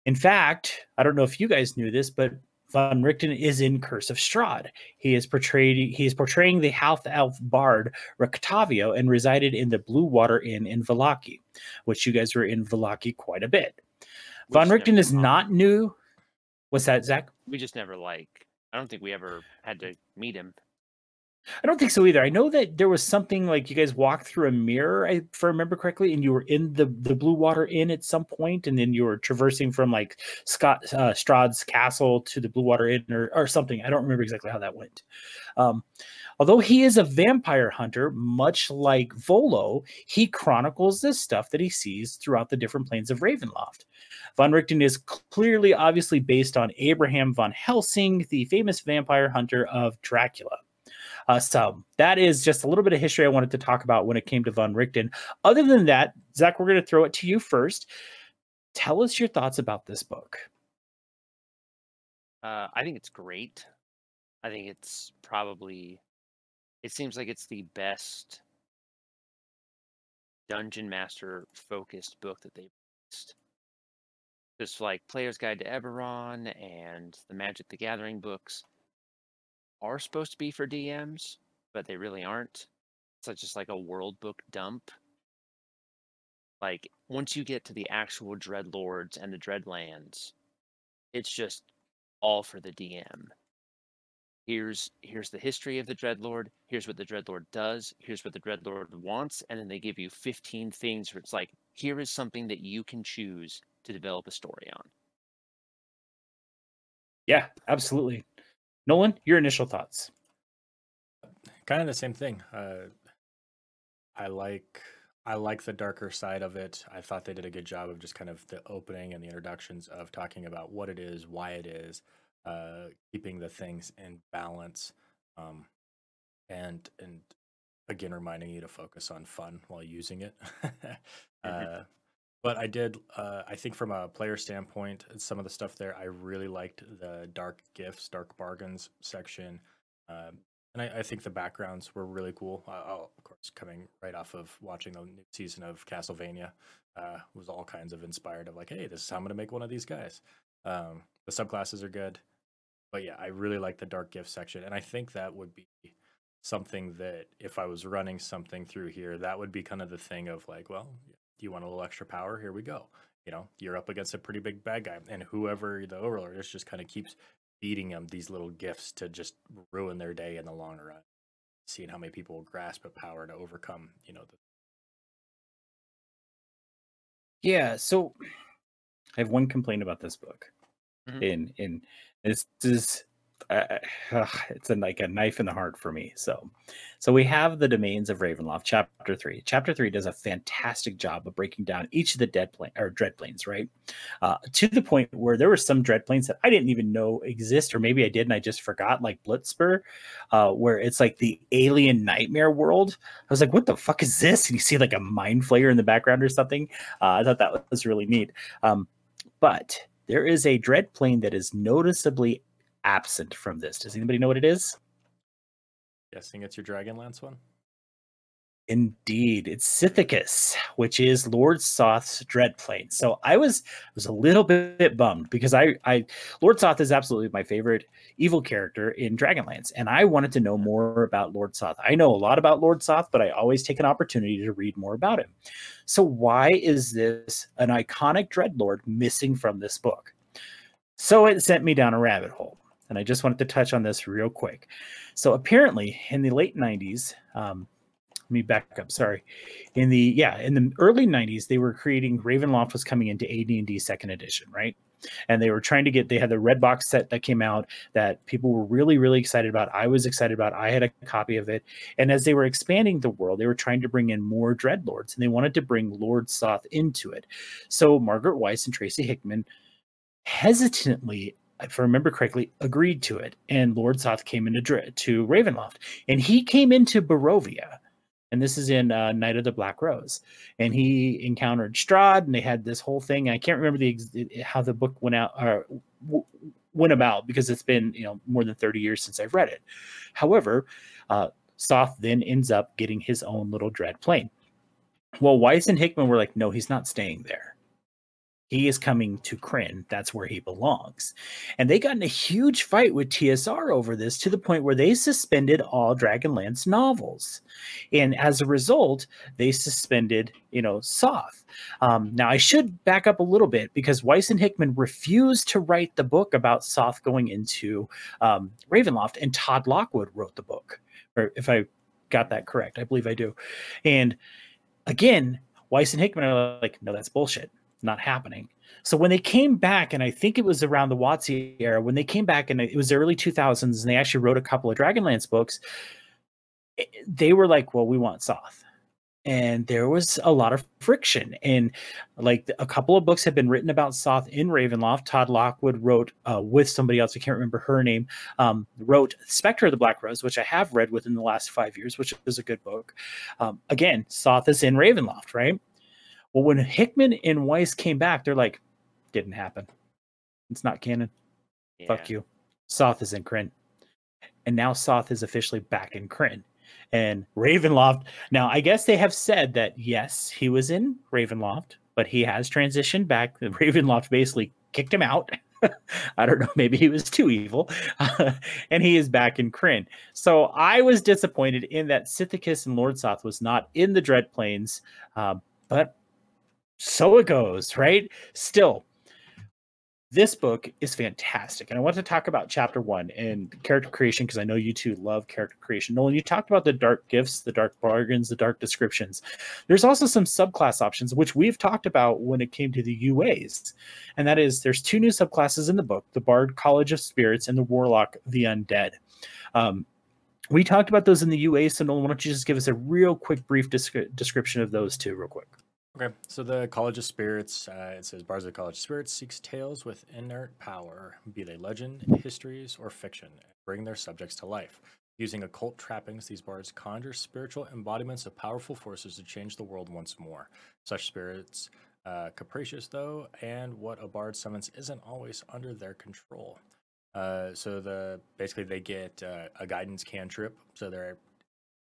in fact, I don't know if you guys knew this, but Von Richten is in Curse of Strahd. He is portrayed he is portraying the half elf bard Rictavio and resided in the Blue Water Inn in Vallaki, which you guys were in Vallaki quite a bit. We Von Richten is not new. What's that, Zach? We just never like I don't think we ever had to meet him. I don't think so either. I know that there was something like you guys walked through a mirror, if I remember correctly, and you were in the the Blue Water Inn at some point, and then you were traversing from like Scott uh, Strahd's castle to the Blue Water Inn or, or something. I don't remember exactly how that went. Um, although he is a vampire hunter, much like Volo, he chronicles this stuff that he sees throughout the different planes of Ravenloft. Von Richten is clearly, obviously, based on Abraham von Helsing, the famous vampire hunter of Dracula. Uh, so that is just a little bit of history I wanted to talk about when it came to Von Richten. Other than that, Zach, we're going to throw it to you first. Tell us your thoughts about this book. Uh, I think it's great. I think it's probably, it seems like it's the best dungeon master focused book that they've released. Just like Player's Guide to Eberron and the Magic the Gathering books are supposed to be for DMs, but they really aren't. It's just like a world book dump. Like once you get to the actual Dreadlords and the Dreadlands, it's just all for the DM. Here's here's the history of the Dreadlord. Here's what the Dreadlord does. Here's what the Dreadlord wants, and then they give you 15 things where it's like, here is something that you can choose to develop a story on. Yeah, absolutely. Nolan, your initial thoughts? Kind of the same thing. Uh, I like I like the darker side of it. I thought they did a good job of just kind of the opening and the introductions of talking about what it is, why it is, uh, keeping the things in balance, um, and and again reminding you to focus on fun while using it. uh, but I did. Uh, I think from a player standpoint, some of the stuff there, I really liked the dark gifts, dark bargains section, um, and I, I, think the backgrounds were really cool. Uh, of course, coming right off of watching the new season of Castlevania, uh, was all kinds of inspired of like, hey, this is how I'm going to make one of these guys. Um, the subclasses are good, but yeah, I really like the dark gift section, and I think that would be something that if I was running something through here, that would be kind of the thing of like, well, do you want a little extra power? Here we go. You know, you're up against a pretty big bad guy, and whoever the overlord is just kind of keeps feeding them these little gifts to just ruin their day in the long run. Seeing how many people will grasp a power to overcome, you know. The... Yeah. So I have one complaint about this book. Mm-hmm. In in this is it's a, like a knife in the heart for me. So, so we have the domains of Ravenloft, chapter three. Chapter three does a fantastic job of breaking down each of the dead plane or dread planes, right? Uh, to the point where there were some dread planes that I didn't even know exist, or maybe I did and I just forgot, like Bluetspur, uh, where it's like the alien nightmare world. I was like, what the fuck is this? And you see like a mind flayer in the background or something. Uh, I thought that was really neat. Um, but there is a dread plane that is noticeably absent from this. Does anybody know what it is? Guessing it's your Dragonlance one. Indeed, it's Sithicus, which is Lord Soth's dread plane. So I was was a little bit bummed because I I Lord Soth is absolutely my favorite evil character in Dragonlance, and I wanted to know more about Lord Soth. I know a lot about Lord Soth, but I always take an opportunity to read more about him. So why is this an iconic dreadlord missing from this book? So it sent me down a rabbit hole and I just wanted to touch on this real quick. So apparently, in the late '90s, um, let me back up. Sorry, in the yeah, in the early '90s, they were creating Ravenloft was coming into AD&D Second Edition, right? And they were trying to get. They had the red box set that came out that people were really, really excited about. I was excited about. I had a copy of it. And as they were expanding the world, they were trying to bring in more dreadlords, and they wanted to bring Lord Soth into it. So Margaret Weis and Tracy Hickman hesitantly if I remember correctly, agreed to it, and Lord Soth came into to Ravenloft, and he came into Barovia, and this is in uh, Knight of the Black Rose, and he encountered Strahd, and they had this whole thing. I can't remember the how the book went out or w- went about because it's been you know more than thirty years since I've read it. However, uh, Soth then ends up getting his own little dread plane. Well, Weis and Hickman were like, no, he's not staying there. He is coming to Krynn. That's where he belongs. And they got in a huge fight with TSR over this to the point where they suspended all Dragonlance novels. And as a result, they suspended, you know, Soth. Um, now, I should back up a little bit because Weis and Hickman refused to write the book about Soth going into um, Ravenloft, and Todd Lockwood wrote the book. Or if I got that correct, I believe I do. And again, Weis and Hickman are like, no, that's bullshit not happening. So when they came back, and I think it was around the WotC era, when they came back, and it was the early 2000s, and they actually wrote a couple of Dragonlance books, eh, they were like, well, we want Soth. And there was a lot of friction. And like a couple of books had been written about Soth in Ravenloft. Todd Lockwood wrote uh, with somebody else, I can't remember her name, um, wrote Spectre of the Black Rose, which I have read within the last five years, which is a good book. Um, again, Soth is in Ravenloft, right? Well, when Hickman and Weis came back, they're like, didn't happen. It's not canon. Yeah. Fuck you. Soth is in Krynn. And now Soth is officially back in Krynn. And Ravenloft. Now, I guess they have said that yes, he was in Ravenloft, but he has transitioned back. Ravenloft basically kicked him out. I don't know. Maybe he was too evil. and he is back in Krynn. So I was disappointed in that Sithicus and Lord Soth was not in the Dread Plains. Uh, but so it goes, right? Still, this book is fantastic. And I want to talk about chapter one and character creation because I know you two love character creation. Nolan, you talked about the dark gifts, the dark bargains, the dark descriptions. There's also some subclass options, which we've talked about when it came to the UAs. And that is there's two new subclasses in the book the Bard College of Spirits and the Warlock the Undead. Um, we talked about those in the UA. So, Nolan, why don't you just give us a real quick, brief description of those two, real quick? Okay, so the College of Spirits, uh, it says Bards of the College of Spirits seeks tales with inert power, be they legend, histories, or fiction, and bring their subjects to life. Using occult trappings, these bards conjure spiritual embodiments of powerful forces to change the world once more. Such spirits, uh, capricious though, and what a bard summons isn't always under their control. Uh, so the basically they get uh, a guidance cantrip, so they're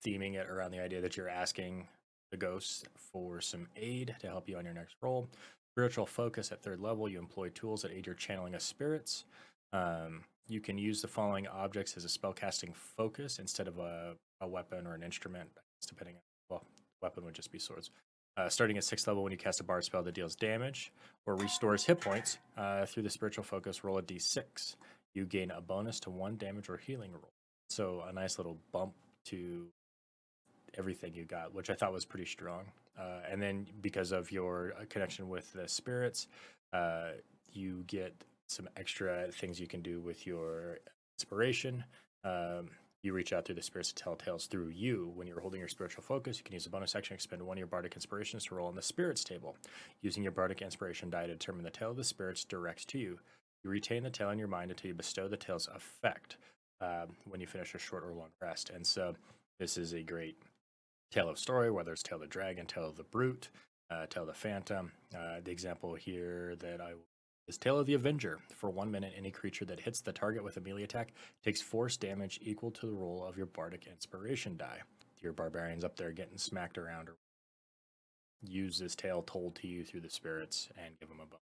theming it around the idea that you're asking the ghosts for some aid to help you on your next roll. Spiritual focus at third level, you employ tools that aid your channeling of spirits. Um, you can use the following objects as a spellcasting focus instead of a, a weapon or an instrument, depending on, well, weapon would just be swords. Uh, starting at sixth level, when you cast a bard spell that deals damage or restores hit points uh, through the spiritual focus, roll a d6. You gain a bonus to one damage or healing roll. So a nice little bump to everything you got, which I thought was pretty strong. Uh, and then because of your uh, connection with the spirits, uh, you get some extra things you can do with your inspiration. Um, you reach out through the spirits to tell tales through you. When you're holding your spiritual focus, you can use a bonus action to expend one of your bardic inspirations to roll on the spirits table. Using your bardic inspiration die to determine the tale of the spirits directs to you. You retain the tale in your mind until you bestow the tale's effect um, when you finish a short or long rest. And so this is a great Tale of Story, whether it's Tale of the Dragon, Tale of the Brute, uh, Tale of the Phantom. Uh, the example here that I is Tale of the Avenger. For one minute, any creature that hits the target with a melee attack takes force damage equal to the roll of your Bardic Inspiration die. Your barbarians up there getting smacked around or use this tale told to you through the spirits and give them a bonus.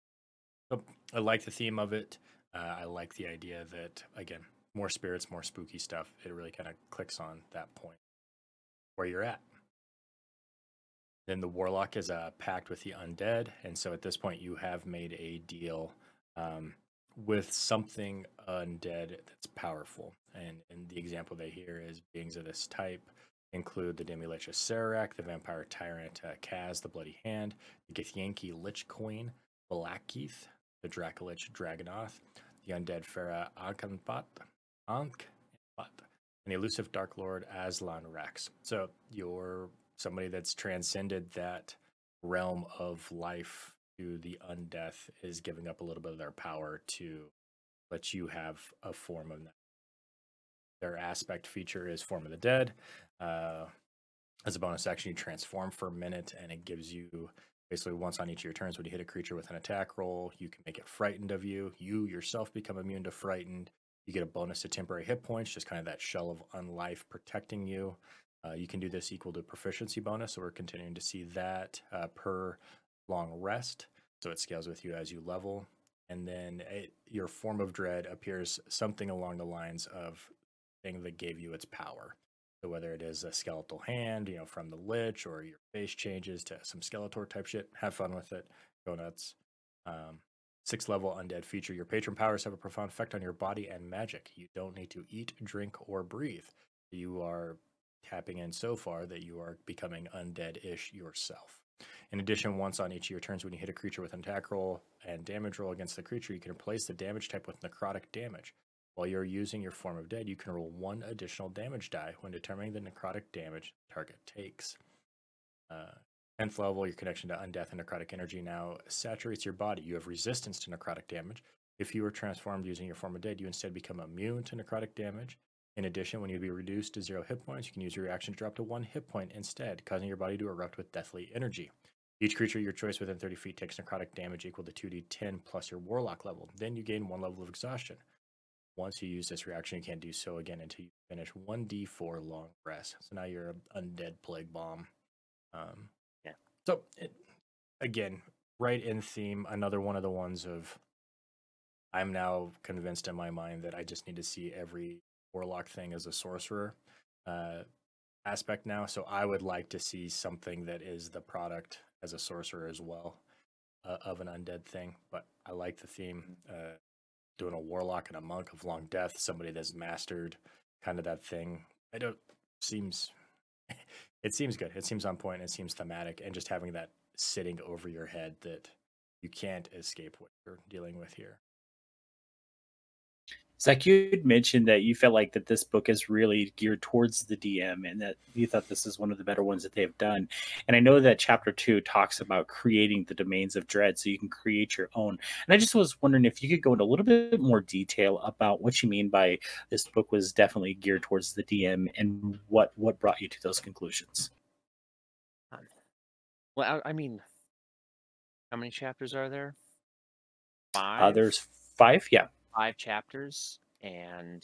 So I like the theme of it. Uh, I like the idea that, again, more spirits, more spooky stuff. It really kind of clicks on that point where you're at. Then the warlock is a pact with the undead, and so at this point you have made a deal um, with something undead that's powerful. And, and the example they hear is beings of this type include the Demilich Acererak, the Vampire Tyrant uh, Kas, the Bloody Hand, the Githyanki Lich Queen, Vlaakith, the Dracolich Dragotha, the Undead Pharaoh Ankh-Ampat, Ankh, and the elusive Dark Lord Azalin Rex. So you're somebody that's transcended that realm of life to the undeath is giving up a little bit of their power to let you have a form of that. Their aspect feature is Form of the Dead. Uh, as a bonus action, you transform for a minute, and it gives you basically once on each of your turns when you hit a creature with an attack roll, you can make it frightened of you. You yourself become immune to frightened. You get a bonus to temporary hit points, just kind of that shell of unlife protecting you. Uh, you can do this equal to proficiency bonus, so we're continuing to see that uh, per long rest. so it scales with you as you level. And then it, your form of dread appears something along the lines of thing that gave you its power. So whether it is a skeletal hand, you know, from the lich, or your face changes to some Skeletor type shit, have fun with it. Go nuts. Um, six level undead feature. Your patron powers have a profound effect on your body and magic. You don't need to eat, drink, or breathe. You are tapping in so far that you are becoming undead ish yourself. In addition, once on each of your turns, when you hit a creature with an attack roll and damage roll against the creature, you can replace the damage type with necrotic damage. While you're using your form of dead, you can roll one additional damage die when determining the necrotic damage the target takes. Uh, 10th level, your connection to undeath and necrotic energy now saturates your body. You have resistance to necrotic damage. If you are transformed using your form of dead, you instead become immune to necrotic damage. In addition, when you'd be reduced to zero hit points, you can use your reaction to drop to one hit point instead, causing your body to erupt with deathly energy. Each creature your choice within 30 feet takes necrotic damage equal to 2d10 plus your warlock level. Then you gain one level of exhaustion. Once you use this reaction, you can't do so again until you finish 1d4 long rest. So now you're an undead plague bomb. Um, Yeah. So, it, again, right in theme, another one of the ones of I'm now convinced in my mind that I just need to see every warlock thing as a sorcerer uh, aspect now. So I would like to see something that is the product as a sorcerer as well uh, of an undead thing. But I like the theme. Uh, doing a warlock and a monk of long death, somebody that's mastered kind of that thing. I don't seems it seems good. It seems on point. It seems thematic, and just having that sitting over your head that you can't escape what you're dealing with here. Zach, you had mentioned that you felt like that this book is really geared towards the DM and that you thought this is one of the better ones that they have done. And I know that chapter two talks about creating the domains of dread so you can create your own. And I just was wondering if you could go into a little bit more detail about what you mean by this book was definitely geared towards the DM and what what brought you to those conclusions. Well, I, I mean, how many chapters are there? Five. Uh, there's five, yeah. Five chapters, and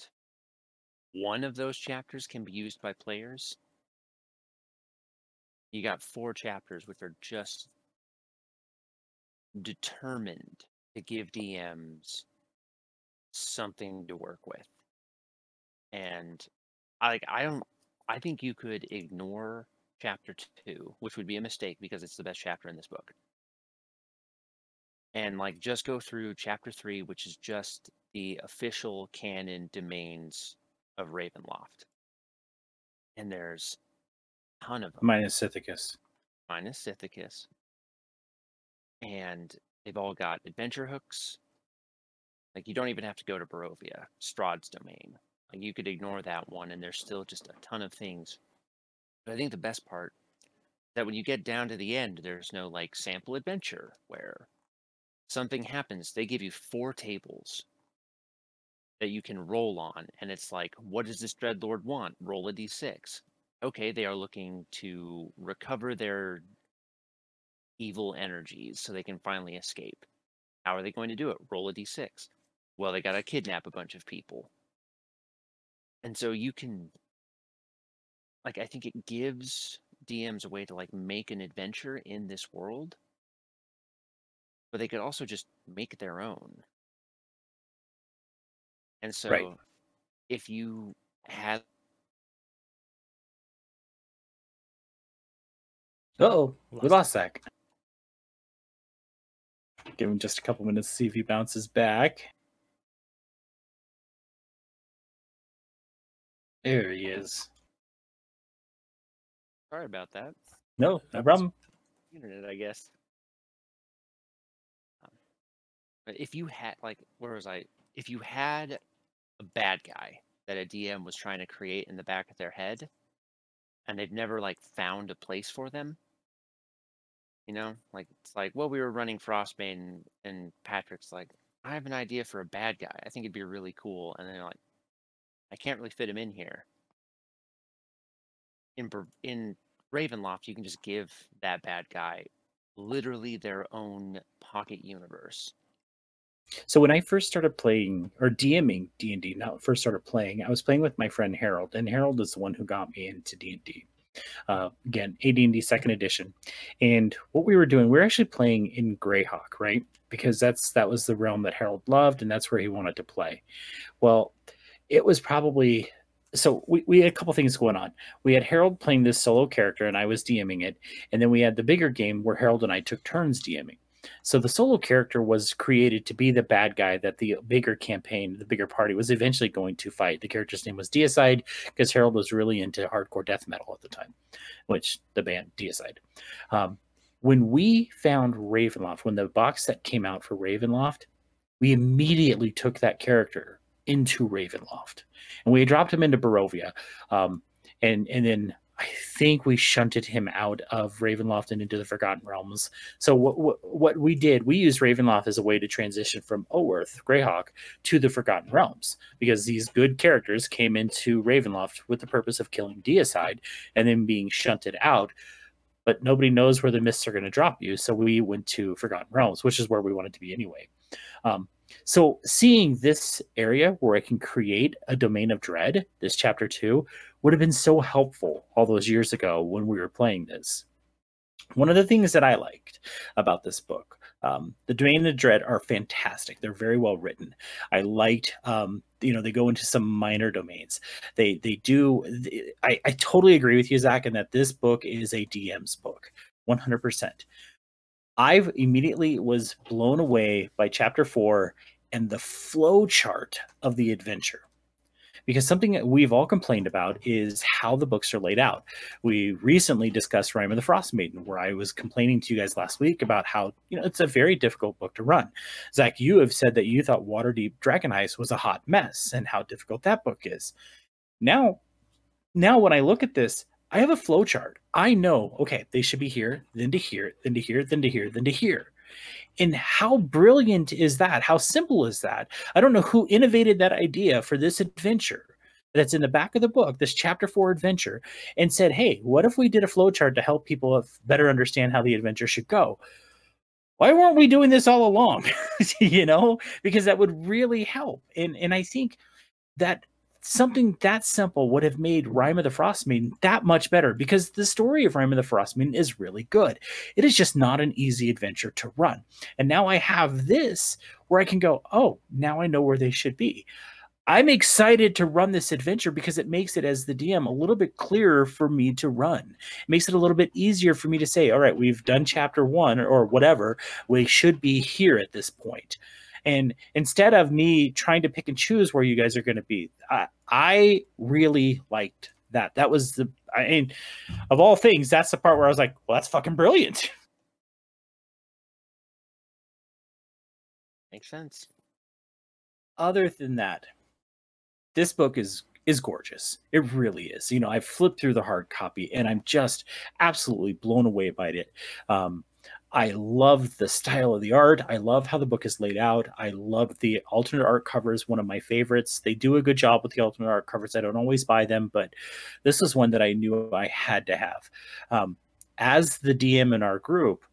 one of those chapters can be used by players. You got four chapters, which are just determined to give DMs something to work with. And I like I don't I think you could ignore chapter two, which would be a mistake because it's the best chapter in this book. And like just go through chapter three, which is just the official canon domains of Ravenloft. And there's a ton of them Minus Sithicus. minus Sithicus. And they've all got adventure hooks. Like you don't even have to go to Barovia, Strahd's domain. Like you could ignore that one and there's still just a ton of things. But I think the best part that when you get down to the end, there's no like sample adventure where something happens. They give you four tables that you can roll on, and it's like, what does this Dreadlord want? Roll a d6. Okay, they are looking to recover their evil energies so they can finally escape. How are they going to do it? Roll a d6. Well, they got to kidnap a bunch of people. And so you can like I think it gives DMs a way to like make an adventure in this world. But they could also just make their own. And so Right. if you had oh, we Lost lost Zach. Give him just a couple minutes to see if he bounces back. There he is. sorry about that. No, no problem. internet, I guess. If you had like, where was I? If you had a bad guy that a DM was trying to create in the back of their head, and they've never like found a place for them, you know, like it's like, well, we were running Frostbane, and Patrick's like, I have an idea for a bad guy. I think it'd be really cool, and they're like, I can't really fit him in here. In in Ravenloft, you can just give that bad guy literally their own pocket universe. So when I first started playing or DMing D and D, not first started playing, I was playing with my friend Harold, and Harold is the one who got me into D and D. Uh, again, AD&D Second Edition, and what we were doing, we were actually playing in Greyhawk, right? Because that's that was the realm that Harold loved, and that's where he wanted to play. Well, it was probably so we, we had a couple things going on. We had Harold playing this solo character, and I was DMing it, and then we had the bigger game where Harold and I took turns DMing. So the solo character was created to be the bad guy that the bigger campaign, the bigger party was eventually going to fight. The character's name was Deicide because Harold was really into hardcore death metal at the time, which the band Deicide. Um, when we found Ravenloft, when the box set came out for Ravenloft, we immediately took that character into Ravenloft, and we dropped him into Barovia, um, and and then I think we shunted him out of Ravenloft and into the Forgotten Realms. So what, what, what we did, we used Ravenloft as a way to transition from Oerth, Greyhawk, to the Forgotten Realms because these good characters came into Ravenloft with the purpose of killing Deicide and then being shunted out. But nobody knows where the mists are going to drop you, so we went to Forgotten Realms, which is where we wanted to be anyway. Um, so seeing this area where I can create a domain of dread, this chapter two, would have been so helpful all those years ago when we were playing this. One of the things that I liked about this book, um, the Domain of Dread are fantastic. They're very well written. I liked, um, you know, they go into some minor domains. They they do. I, I totally agree with you, Zach, in that this book is a DM's book, one hundred percent. I immediately was blown away by chapter four and the flow chart of the adventure. Because something we've all complained about is how the books are laid out. We recently discussed Rime of the Frost Maiden, where I was complaining to you guys last week about how, you know, it's a very difficult book to run. Zach, you have said that you thought Waterdeep Dragon Heist was a hot mess and how difficult that book is. Now, now when I look at this, I have a flow chart. I know, okay, they should be here, then to here, then to here, then to here, then to here. And how brilliant is that? How simple is that? I don't know who innovated that idea for this adventure that's in the back of the book, this chapter four adventure, and said, hey, what if we did a flowchart to help people better understand how the adventure should go? Why weren't we doing this all along? you know, because that would really help. And and I think that something that simple would have made Rime of the Frost Maiden that much better because the story of Rime of the Frost Maiden is really good. It is just not an easy adventure to run. And now I have this where I can go, oh, now I know where they should be. I'm excited to run this adventure because it makes it as the DM a little bit clearer for me to run. It makes it a little bit easier for me to say, all right, we've done chapter one or whatever. We should be here at this point. And instead of me trying to pick and choose where you guys are going to be, I, I really liked that. That was the, I mean, of all things, that's the part where I was like, well, that's fucking brilliant. Makes sense. Other than that, this book is is gorgeous. It really is. You know, I've flipped through the hard copy and I'm just absolutely blown away by it. Um, I love the style of the art. I love how the book is laid out. I love the alternate art covers, one of my favorites. They do a good job with the alternate art covers. I don't always buy them, but this is one that I knew I had to have. Um, as the DM in our group,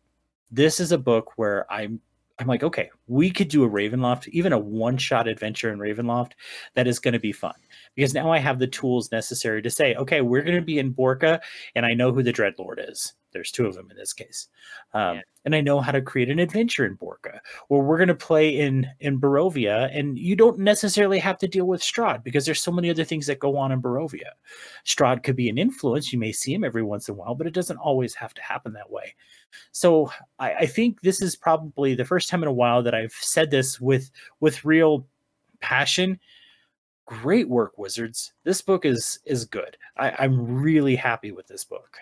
this is a book where I'm I'm like, okay, we could do a Ravenloft, even a one-shot adventure in Ravenloft that is going to be fun because now I have the tools necessary to say, okay, we're going to be in Borca, and I know who the Dreadlord is. There's two of them in this case, um, yeah. and I know how to create an adventure in Borca. Or we're going to play in in Barovia, and you don't necessarily have to deal with Strahd because there's so many other things that go on in Barovia. Strahd could be an influence; you may see him every once in a while, but it doesn't always have to happen that way. So I, I think this is probably the first time in a while that I've said this with with real passion great work wizards this book is is good I, am really happy with this book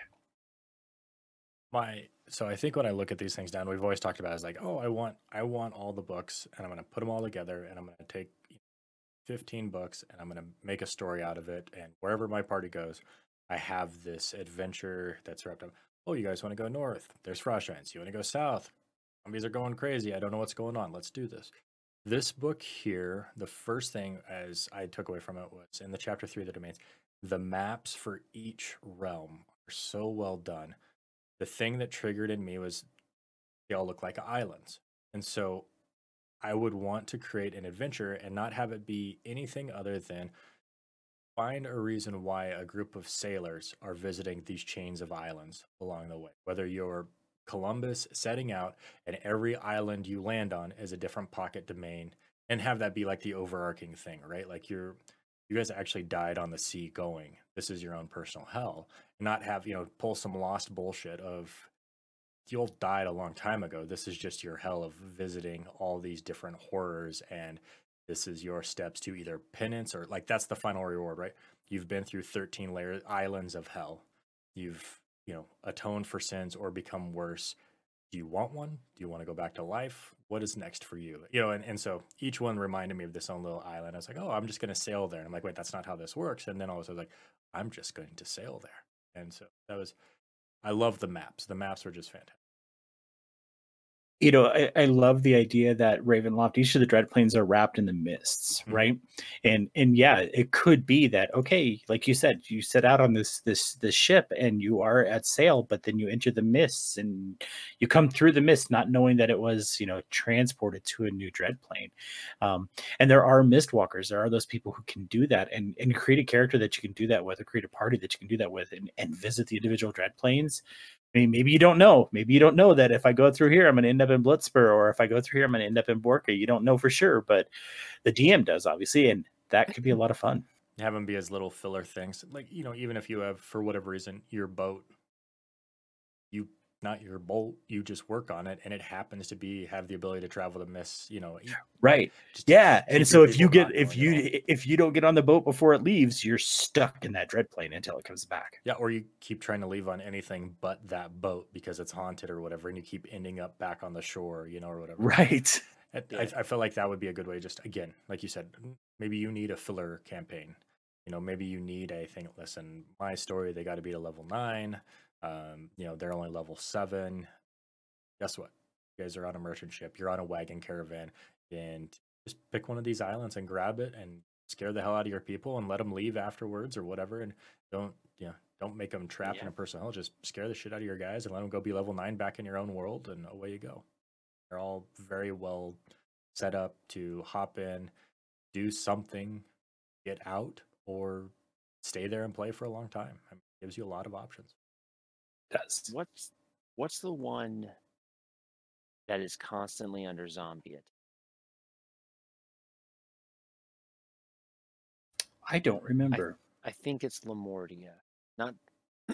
so i think when i look at these things down we've always talked about is like oh i want i want all the books and i'm going to put them all together and i'm going to take 15 books and i'm going to make a story out of it and wherever my party goes i have this adventure that's wrapped up. Oh you guys want to go north? There's frost giants. You want to go south? Zombies are going crazy. I don't know what's going on. Let's do this. This book here, the first thing as I took away from it was in the chapter three the domains, the maps for each realm are so well done. The thing that triggered in me was they all look like islands. And so I would want to create an adventure and not have it be anything other than find a reason why a group of sailors are visiting these chains of islands along the way. Whether you're Columbus setting out and every island you land on is a different pocket domain and have that be like the overarching thing, right? Like you're you guys actually died on the sea going. This is your own personal hell. And Not have, you know, pull some lost bullshit of you all died a long time ago. This is just your hell of visiting all these different horrors and this is your steps to either penance or like that's the final reward, right? You've been through 13 layers islands of hell. You've, you know, atoned for sins or become worse. Do you want one? Do you want to go back to life? What is next for you? You know, and, and so each one reminded me of this own little island. I was like, oh, I'm just going to sail there. And I'm like, wait, that's not how this works. And then all of a sudden, I was like, I'm just going to sail there. And so that was, I love the maps. The maps were just fantastic you know, I, I, love the idea that Ravenloft, each of the dread planes are wrapped in the mists, mm-hmm. right? And and yeah, it could be that okay, like you said, you set out on this this this ship and you are at sail, but then you enter the mists and you come through the mist, not knowing that it was you know transported to a new dread plane. Um, and there are mist walkers. There are those people who can do that and and create a character that you can do that with, or create a party that you can do that with, and, and visit the individual dread planes I mean, maybe you don't know. Maybe you don't know that if I go through here, I'm going to end up in Bluetspur, or if I go through here, I'm going to end up in Borca. You don't know for sure, but the DM does, obviously, and that could be a lot of fun. Have them be as little filler things, like you know, even if you have for whatever reason your boat, not your bolt you just work on it and it happens to be have the ability to travel the miss you know right. yeah and so if you get if you if you don't get on the boat before it leaves you're stuck in that dread plane until it comes back. Yeah or you keep trying to leave on anything but that boat because it's haunted or whatever and you keep ending up back on the shore you know or whatever. Right. I, I, I feel like that would be a good way just again like you said maybe you need a filler campaign. You know maybe you need a thing listen my story they got to be to level nine um, you know, they're only level seven. Guess what? You guys are on a merchant ship. You're on a wagon caravan, and just pick one of these islands and grab it and scare the hell out of your people and let them leave afterwards or whatever. And don't, you know, don't make them trapped yeah. in a personal hell. Just scare the shit out of your guys and let them go be level nine back in your own world, and away you go. They're all very well set up to hop in, do something, get out, or stay there and play for a long time. I mean, it gives you a lot of options does. What's what's the one that is constantly under zombie attack? I don't remember. I think it's Lamordia. Not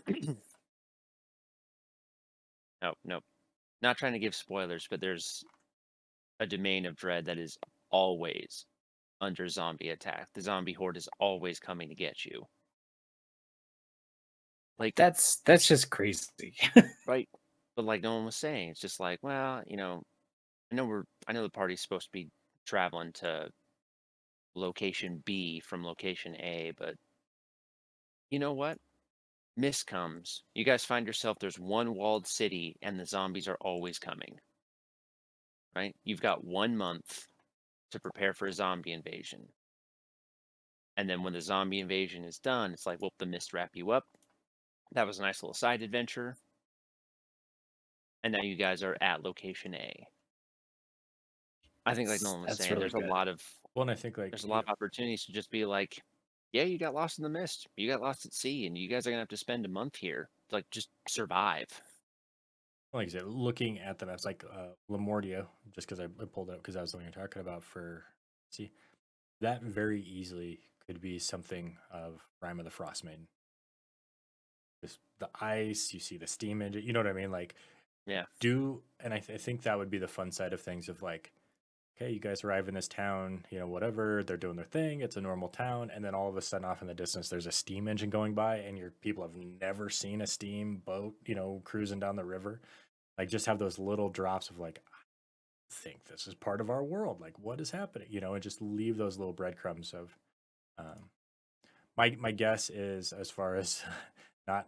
No, no. Not trying to give spoilers, but there's a domain of dread that is always under zombie attack. The zombie horde is always coming to get you. Like that's that's just crazy. right. But like no one was saying, it's just like, well, you know, I know we're I know the party's supposed to be traveling to location B from location A, but you know what? Mist comes. You guys find yourself there's one walled city and the zombies are always coming. Right? You've got one month to prepare for a zombie invasion. And then when the zombie invasion is done, it's like, well, the mist wrap you up. That was a nice little side adventure. And now you guys are at location A. I think, like Nolan was saying, really there's good. a lot of well, I think like there's a lot of opportunities to just be like, yeah, you got lost in the mist, you got lost at sea, and you guys are gonna have to spend a month here, to, like just survive. Like I said, looking at the maps, like uh, Lamordia, just because I, I, pulled it up because that was the one you're talking about. For see, that very easily could be something of Rime of the Frost Maiden the ice, you see the steam engine. You know what I mean? Like, yeah. Do and I, th- I think that would be the fun side of things of like, okay, you guys arrive in this town, you know, whatever they're doing their thing. It's a normal town, and then all of a sudden, off in the distance, there's a steam engine going by, and your people have never seen a steam boat, you know, cruising down the river. Like, just have those little drops of like, I think this is part of our world. Like, what is happening? You know, and just leave those little breadcrumbs of. Um, my my guess is as far as not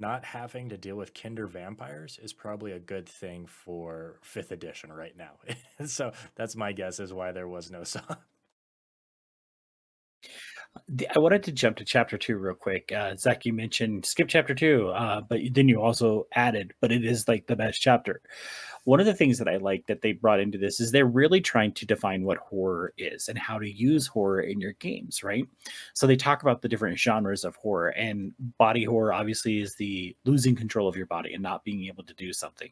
not having to deal with kinder vampires is probably a good thing for fifth edition right now. so that's my guess is why there was no Soth. I wanted to jump to chapter two real quick. Uh, Zach, you mentioned skip chapter two, uh, but then you also added, but it is like the best chapter. One of the things that I like that they brought into this is they're really trying to define what horror is and how to use horror in your games, right? So they talk about the different genres of horror, and body horror obviously is the losing control of your body and not being able to do something.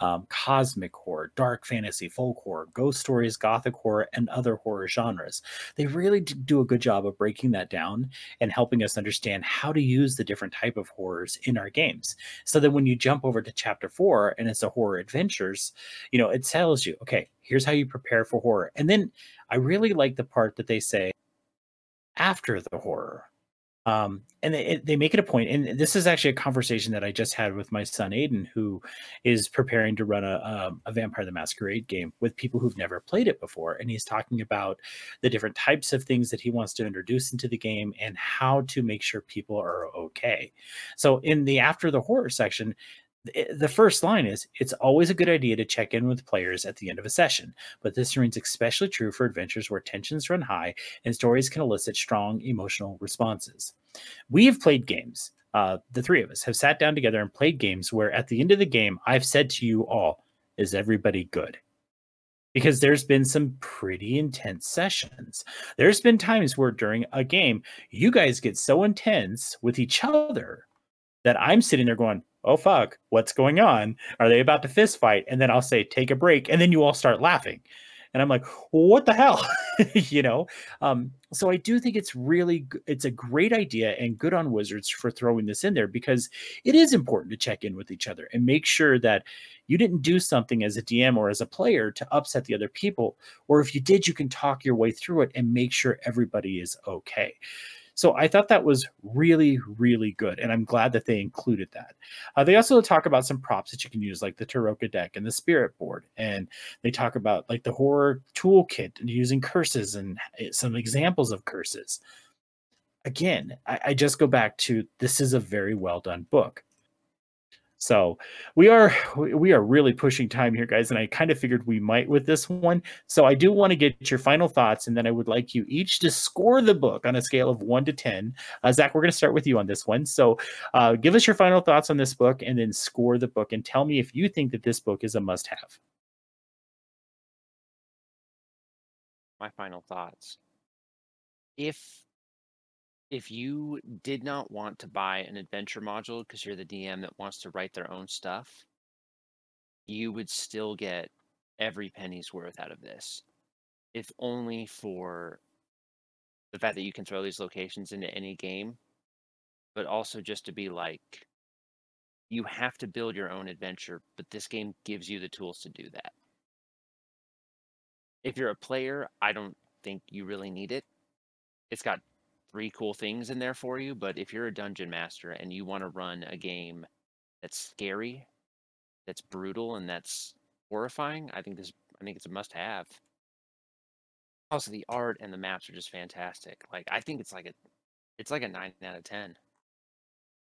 Um, cosmic horror, dark fantasy, folk horror, ghost stories, gothic horror, and other horror genres. They really do a good job of breaking that down and helping us understand how to use the different type of horrors in our games. So that when you jump over to chapter four and it's a horror adventures, you know, it tells you, okay, here's how you prepare for horror. And then I really like the part that they say after the horror um, and they, they make it a point and this is actually a conversation that i just had with my son aiden who is preparing to run a, um, a, vampire the masquerade game with people who've never played it before and he's talking about the different types of things that he wants to introduce into the game and how to make sure people are okay so in the after the horror section the first line is it's always a good idea to check in with players at the end of a session but this remains especially true for adventures where tensions run high and stories can elicit strong emotional responses we have played games uh, the three of us have sat down together and played games where at the end of the game i've said to you all is everybody good because there's been some pretty intense sessions. There's been times where during a game, you guys get so intense with each other that I'm sitting there going, oh fuck, what's going on? Are they about to fist fight? And then I'll say, take a break, and then you all start laughing. And I'm like, what the hell? you know? Um, so I do think it's really it's a great idea and good on Wizards for throwing this in there because it is important to check in with each other and make sure that you didn't do something as a DM or as a player to upset the other people. Or if you did, you can talk your way through it and make sure everybody is okay. So I thought that was really, really good. And I'm glad that they included that. Uh, they also talk about some props that you can use, like the Tarokka deck and the Spirit board. And they talk about like the horror toolkit and using curses and eh, some examples of curses. Again, I, I just go back to this is a very well done book. So we are we are really pushing time here, guys, and I kind of figured we might with this one. So I do want to get your final thoughts, and then I would like you each to score the book on a scale of one to ten. Uh, Zach, we're going to start with you on this one. So uh, give us your final thoughts on this book, and then score the book, and tell me if you think that this book is a must-have. My final thoughts. If if you did not want to buy an adventure module because you're the DM that wants to write their own stuff, you would still get every penny's worth out of this. If only for the fact that you can throw these locations into any game, but also just to be like, you have to build your own adventure, but this game gives you the tools to do that. If you're a player, I don't think you really need it. It's got three cool things in there for you. But if you're a dungeon master and you want to run a game that's scary, that's brutal, and that's horrifying, I think this I think it's a must have. Also, the art and the maps are just fantastic. Like I think it's like a it's like a nine out of ten.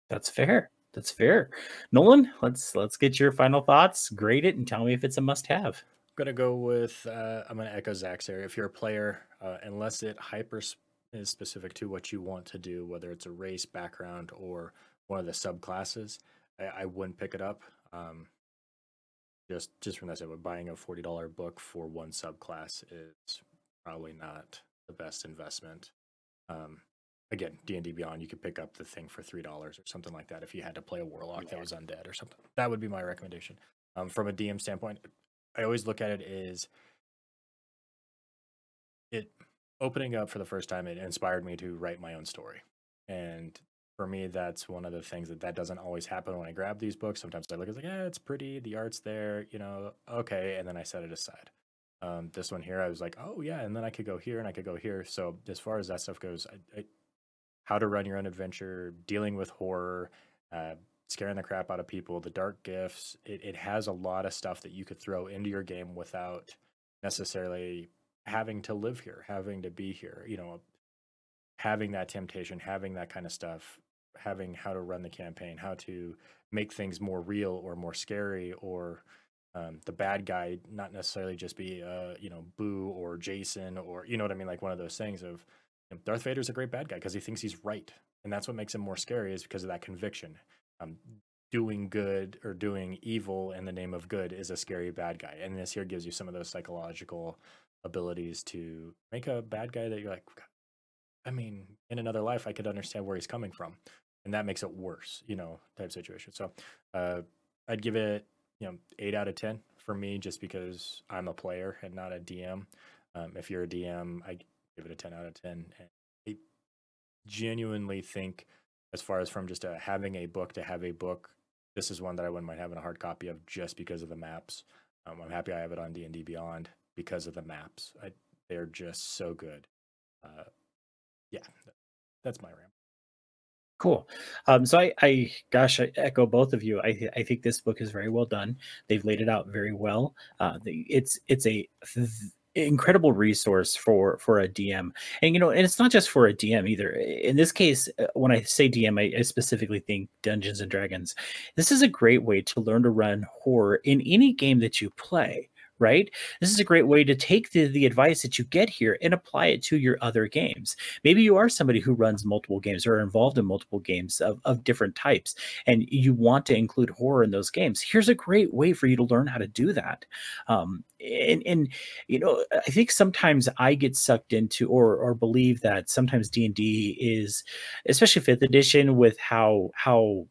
That's fair. That's fair. Nolan, let's let's get your final thoughts. Grade it and tell me if it's a must have. I'm gonna go with uh, I'm gonna echo Zach's here. If you're a player, uh, unless it hyper is specific to what you want to do, whether it's a race background or one of the subclasses, I, I wouldn't pick it up. Um, just just from that side, buying a forty dollar book for one subclass is probably not the best investment. Um, again, D and D Beyond, you could pick up the thing for three dollars or something like that if you had to play a warlock yeah. that was undead or something. That would be my recommendation. Um, from a DM standpoint, I always look at it as it opening up for the first time, it inspired me to write my own story. And for me, that's one of the things that that doesn't always happen when I grab these books. Sometimes I look at like, yeah, it's pretty, the art's there, you know, okay, and then I set it aside. Um, this one here, I was like, oh yeah, and then I could go here and I could go here. So as far as that stuff goes, I, I, how to run your own adventure, dealing with horror, uh, scaring the crap out of people, the dark gifts, it, it has a lot of stuff that you could throw into your game without necessarily having to live here, having to be here, you know, having that temptation, having that kind of stuff, having how to run the campaign, how to make things more real or more scary, or um, the bad guy not necessarily just be, uh, you know, Boo or Jason or you know what I mean, like one of those things of you know, Darth Vader's a great bad guy because he thinks he's right, and that's what makes him more scary is because of that conviction. Um, doing good or doing evil in the name of good is a scary bad guy. And this here gives you some of those psychological abilities to make a bad guy that you're like, I mean, in another life, I could understand where he's coming from. And that makes it worse, you know, type situation. So uh, I'd give it, you know, eight out of 10 for me, just because I'm a player and not a DM. Um, if you're a DM, I give it a 10 out of 10. And I genuinely think, as far as from just a, having a book to have a book, this is one that I wouldn't mind having a hard copy of just because of the maps. Um, I'm happy I have it on D and D Beyond because of the maps. I, they're just so good. Uh, yeah, that's my rant. Cool. Um, so I, I, gosh, I echo both of you. I, I think this book is very well done. They've laid it out very well. Uh, it's, it's a incredible resource for for a DM, and you know, and it's not just for a DM either. In this case, uh, when I say DM, I, I specifically think Dungeons and Dragons. This is a great way to learn to run horror in any game that you play right? This is a great way to take the, the advice that you get here and apply it to your other games. Maybe you are somebody who runs multiple games or involved in multiple games of, of different types, and you want to include horror in those games. Here's a great way for you to learn how to do that. Um, and, and you know, I think sometimes I get sucked into or or believe that sometimes D and D is, especially fifth edition, with how how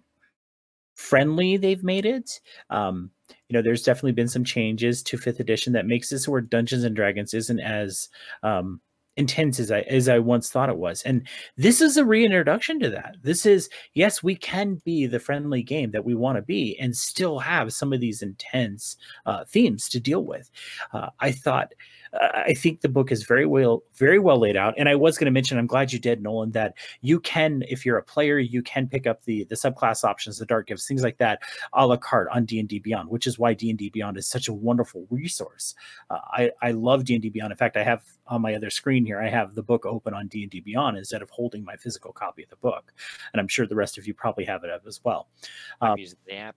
friendly they've made it. Um, you know, there's definitely been some changes to fifth edition that makes this where Dungeons and Dragons isn't as um, intense as I as I once thought it was. And this is a reintroduction to that. This is yes, we can be the friendly game that we want to be and still have some of these intense uh, themes to deal with. Uh, I thought I think the book is very well very well laid out. And I was going to mention, I'm glad you did, Nolan, that you can, if you're a player, you can pick up the the subclass options, the dark gifts, things like that, a la carte on D and D Beyond, which is why D and D Beyond is such a wonderful resource. Uh, I I love D and D Beyond. In fact, I have on my other screen here, I have the book open on D and D Beyond instead of holding my physical copy of the book, and I'm sure the rest of you probably have it up as well. Um, the app.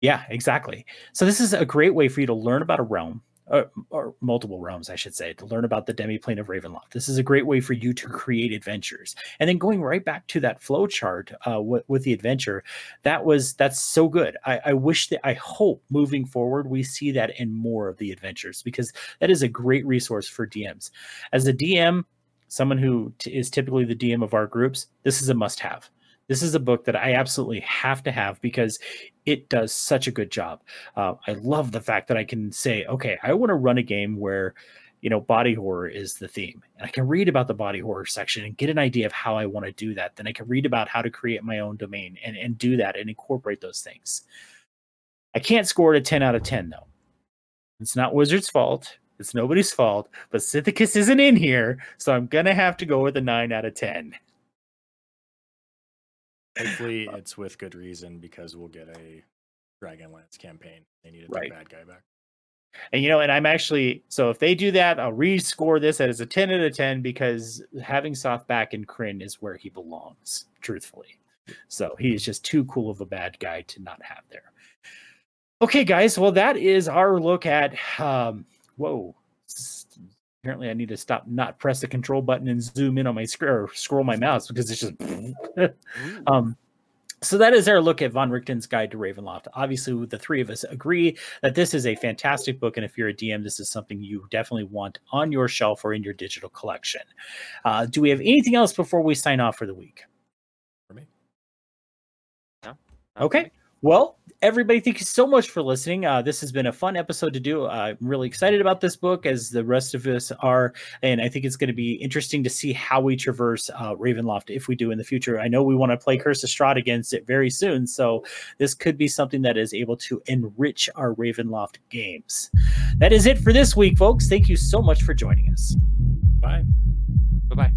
Yeah, exactly. So this is a great way for you to learn about a realm or, or, multiple realms, I should say, to learn about the demiplane of Ravenloft. This is a great way for you to create adventures. And then going right back to that flow chart uh, w- with the adventure, that was that's so good. I, I wish that I hope moving forward we see that in more of the adventures because that is a great resource for DMs. As a DM, someone who t- is typically the DM of our groups, this is a must-have. This is a book that I absolutely have to have because it does such a good job. Uh, I love the fact that I can say, okay, I want to run a game where you know body horror is the theme and i can read about the body horror section and get an idea of how i want to do that. Then i can read about how to create my own domain and, and do that and incorporate those things. I can't score it a 10 out of 10 though. It's not wizard's fault. It's nobody's fault but Sithicus isn't in here so i'm gonna have to go with a 9 out of 10 Hopefully, it's with good reason because we'll get a Dragonlance campaign. They need a right. bad guy back. And you know, and I'm actually so if they do that, I'll rescore this as a 10 out of 10 because having Soth back in Krynn is where he belongs, truthfully. So he is just too cool of a bad guy to not have there. Okay, guys. Well, that is our look at um whoa. Apparently, I need to stop, not press the control button and zoom in on my screen or scroll my mouse because it's just. um, so that is our look at Van Richten's Guide to Ravenloft. Obviously, the three of us agree that this is a fantastic book, and if you're a DM, this is something you definitely want on your shelf or in your digital collection. Uh, do we have anything else before we sign off for the week? For me, no. Okay. Well, everybody, thank you so much for listening. Uh, this has been a fun episode to do. Uh, I'm really excited about this book, as the rest of us are, and I think it's going to be interesting to see how we traverse uh, Ravenloft if we do in the future. I know we want to play Curse of Strahd against it very soon, so this could be something that is able to enrich our Ravenloft games. That is it for this week, folks. Thank you so much for joining us. Bye. Bye bye.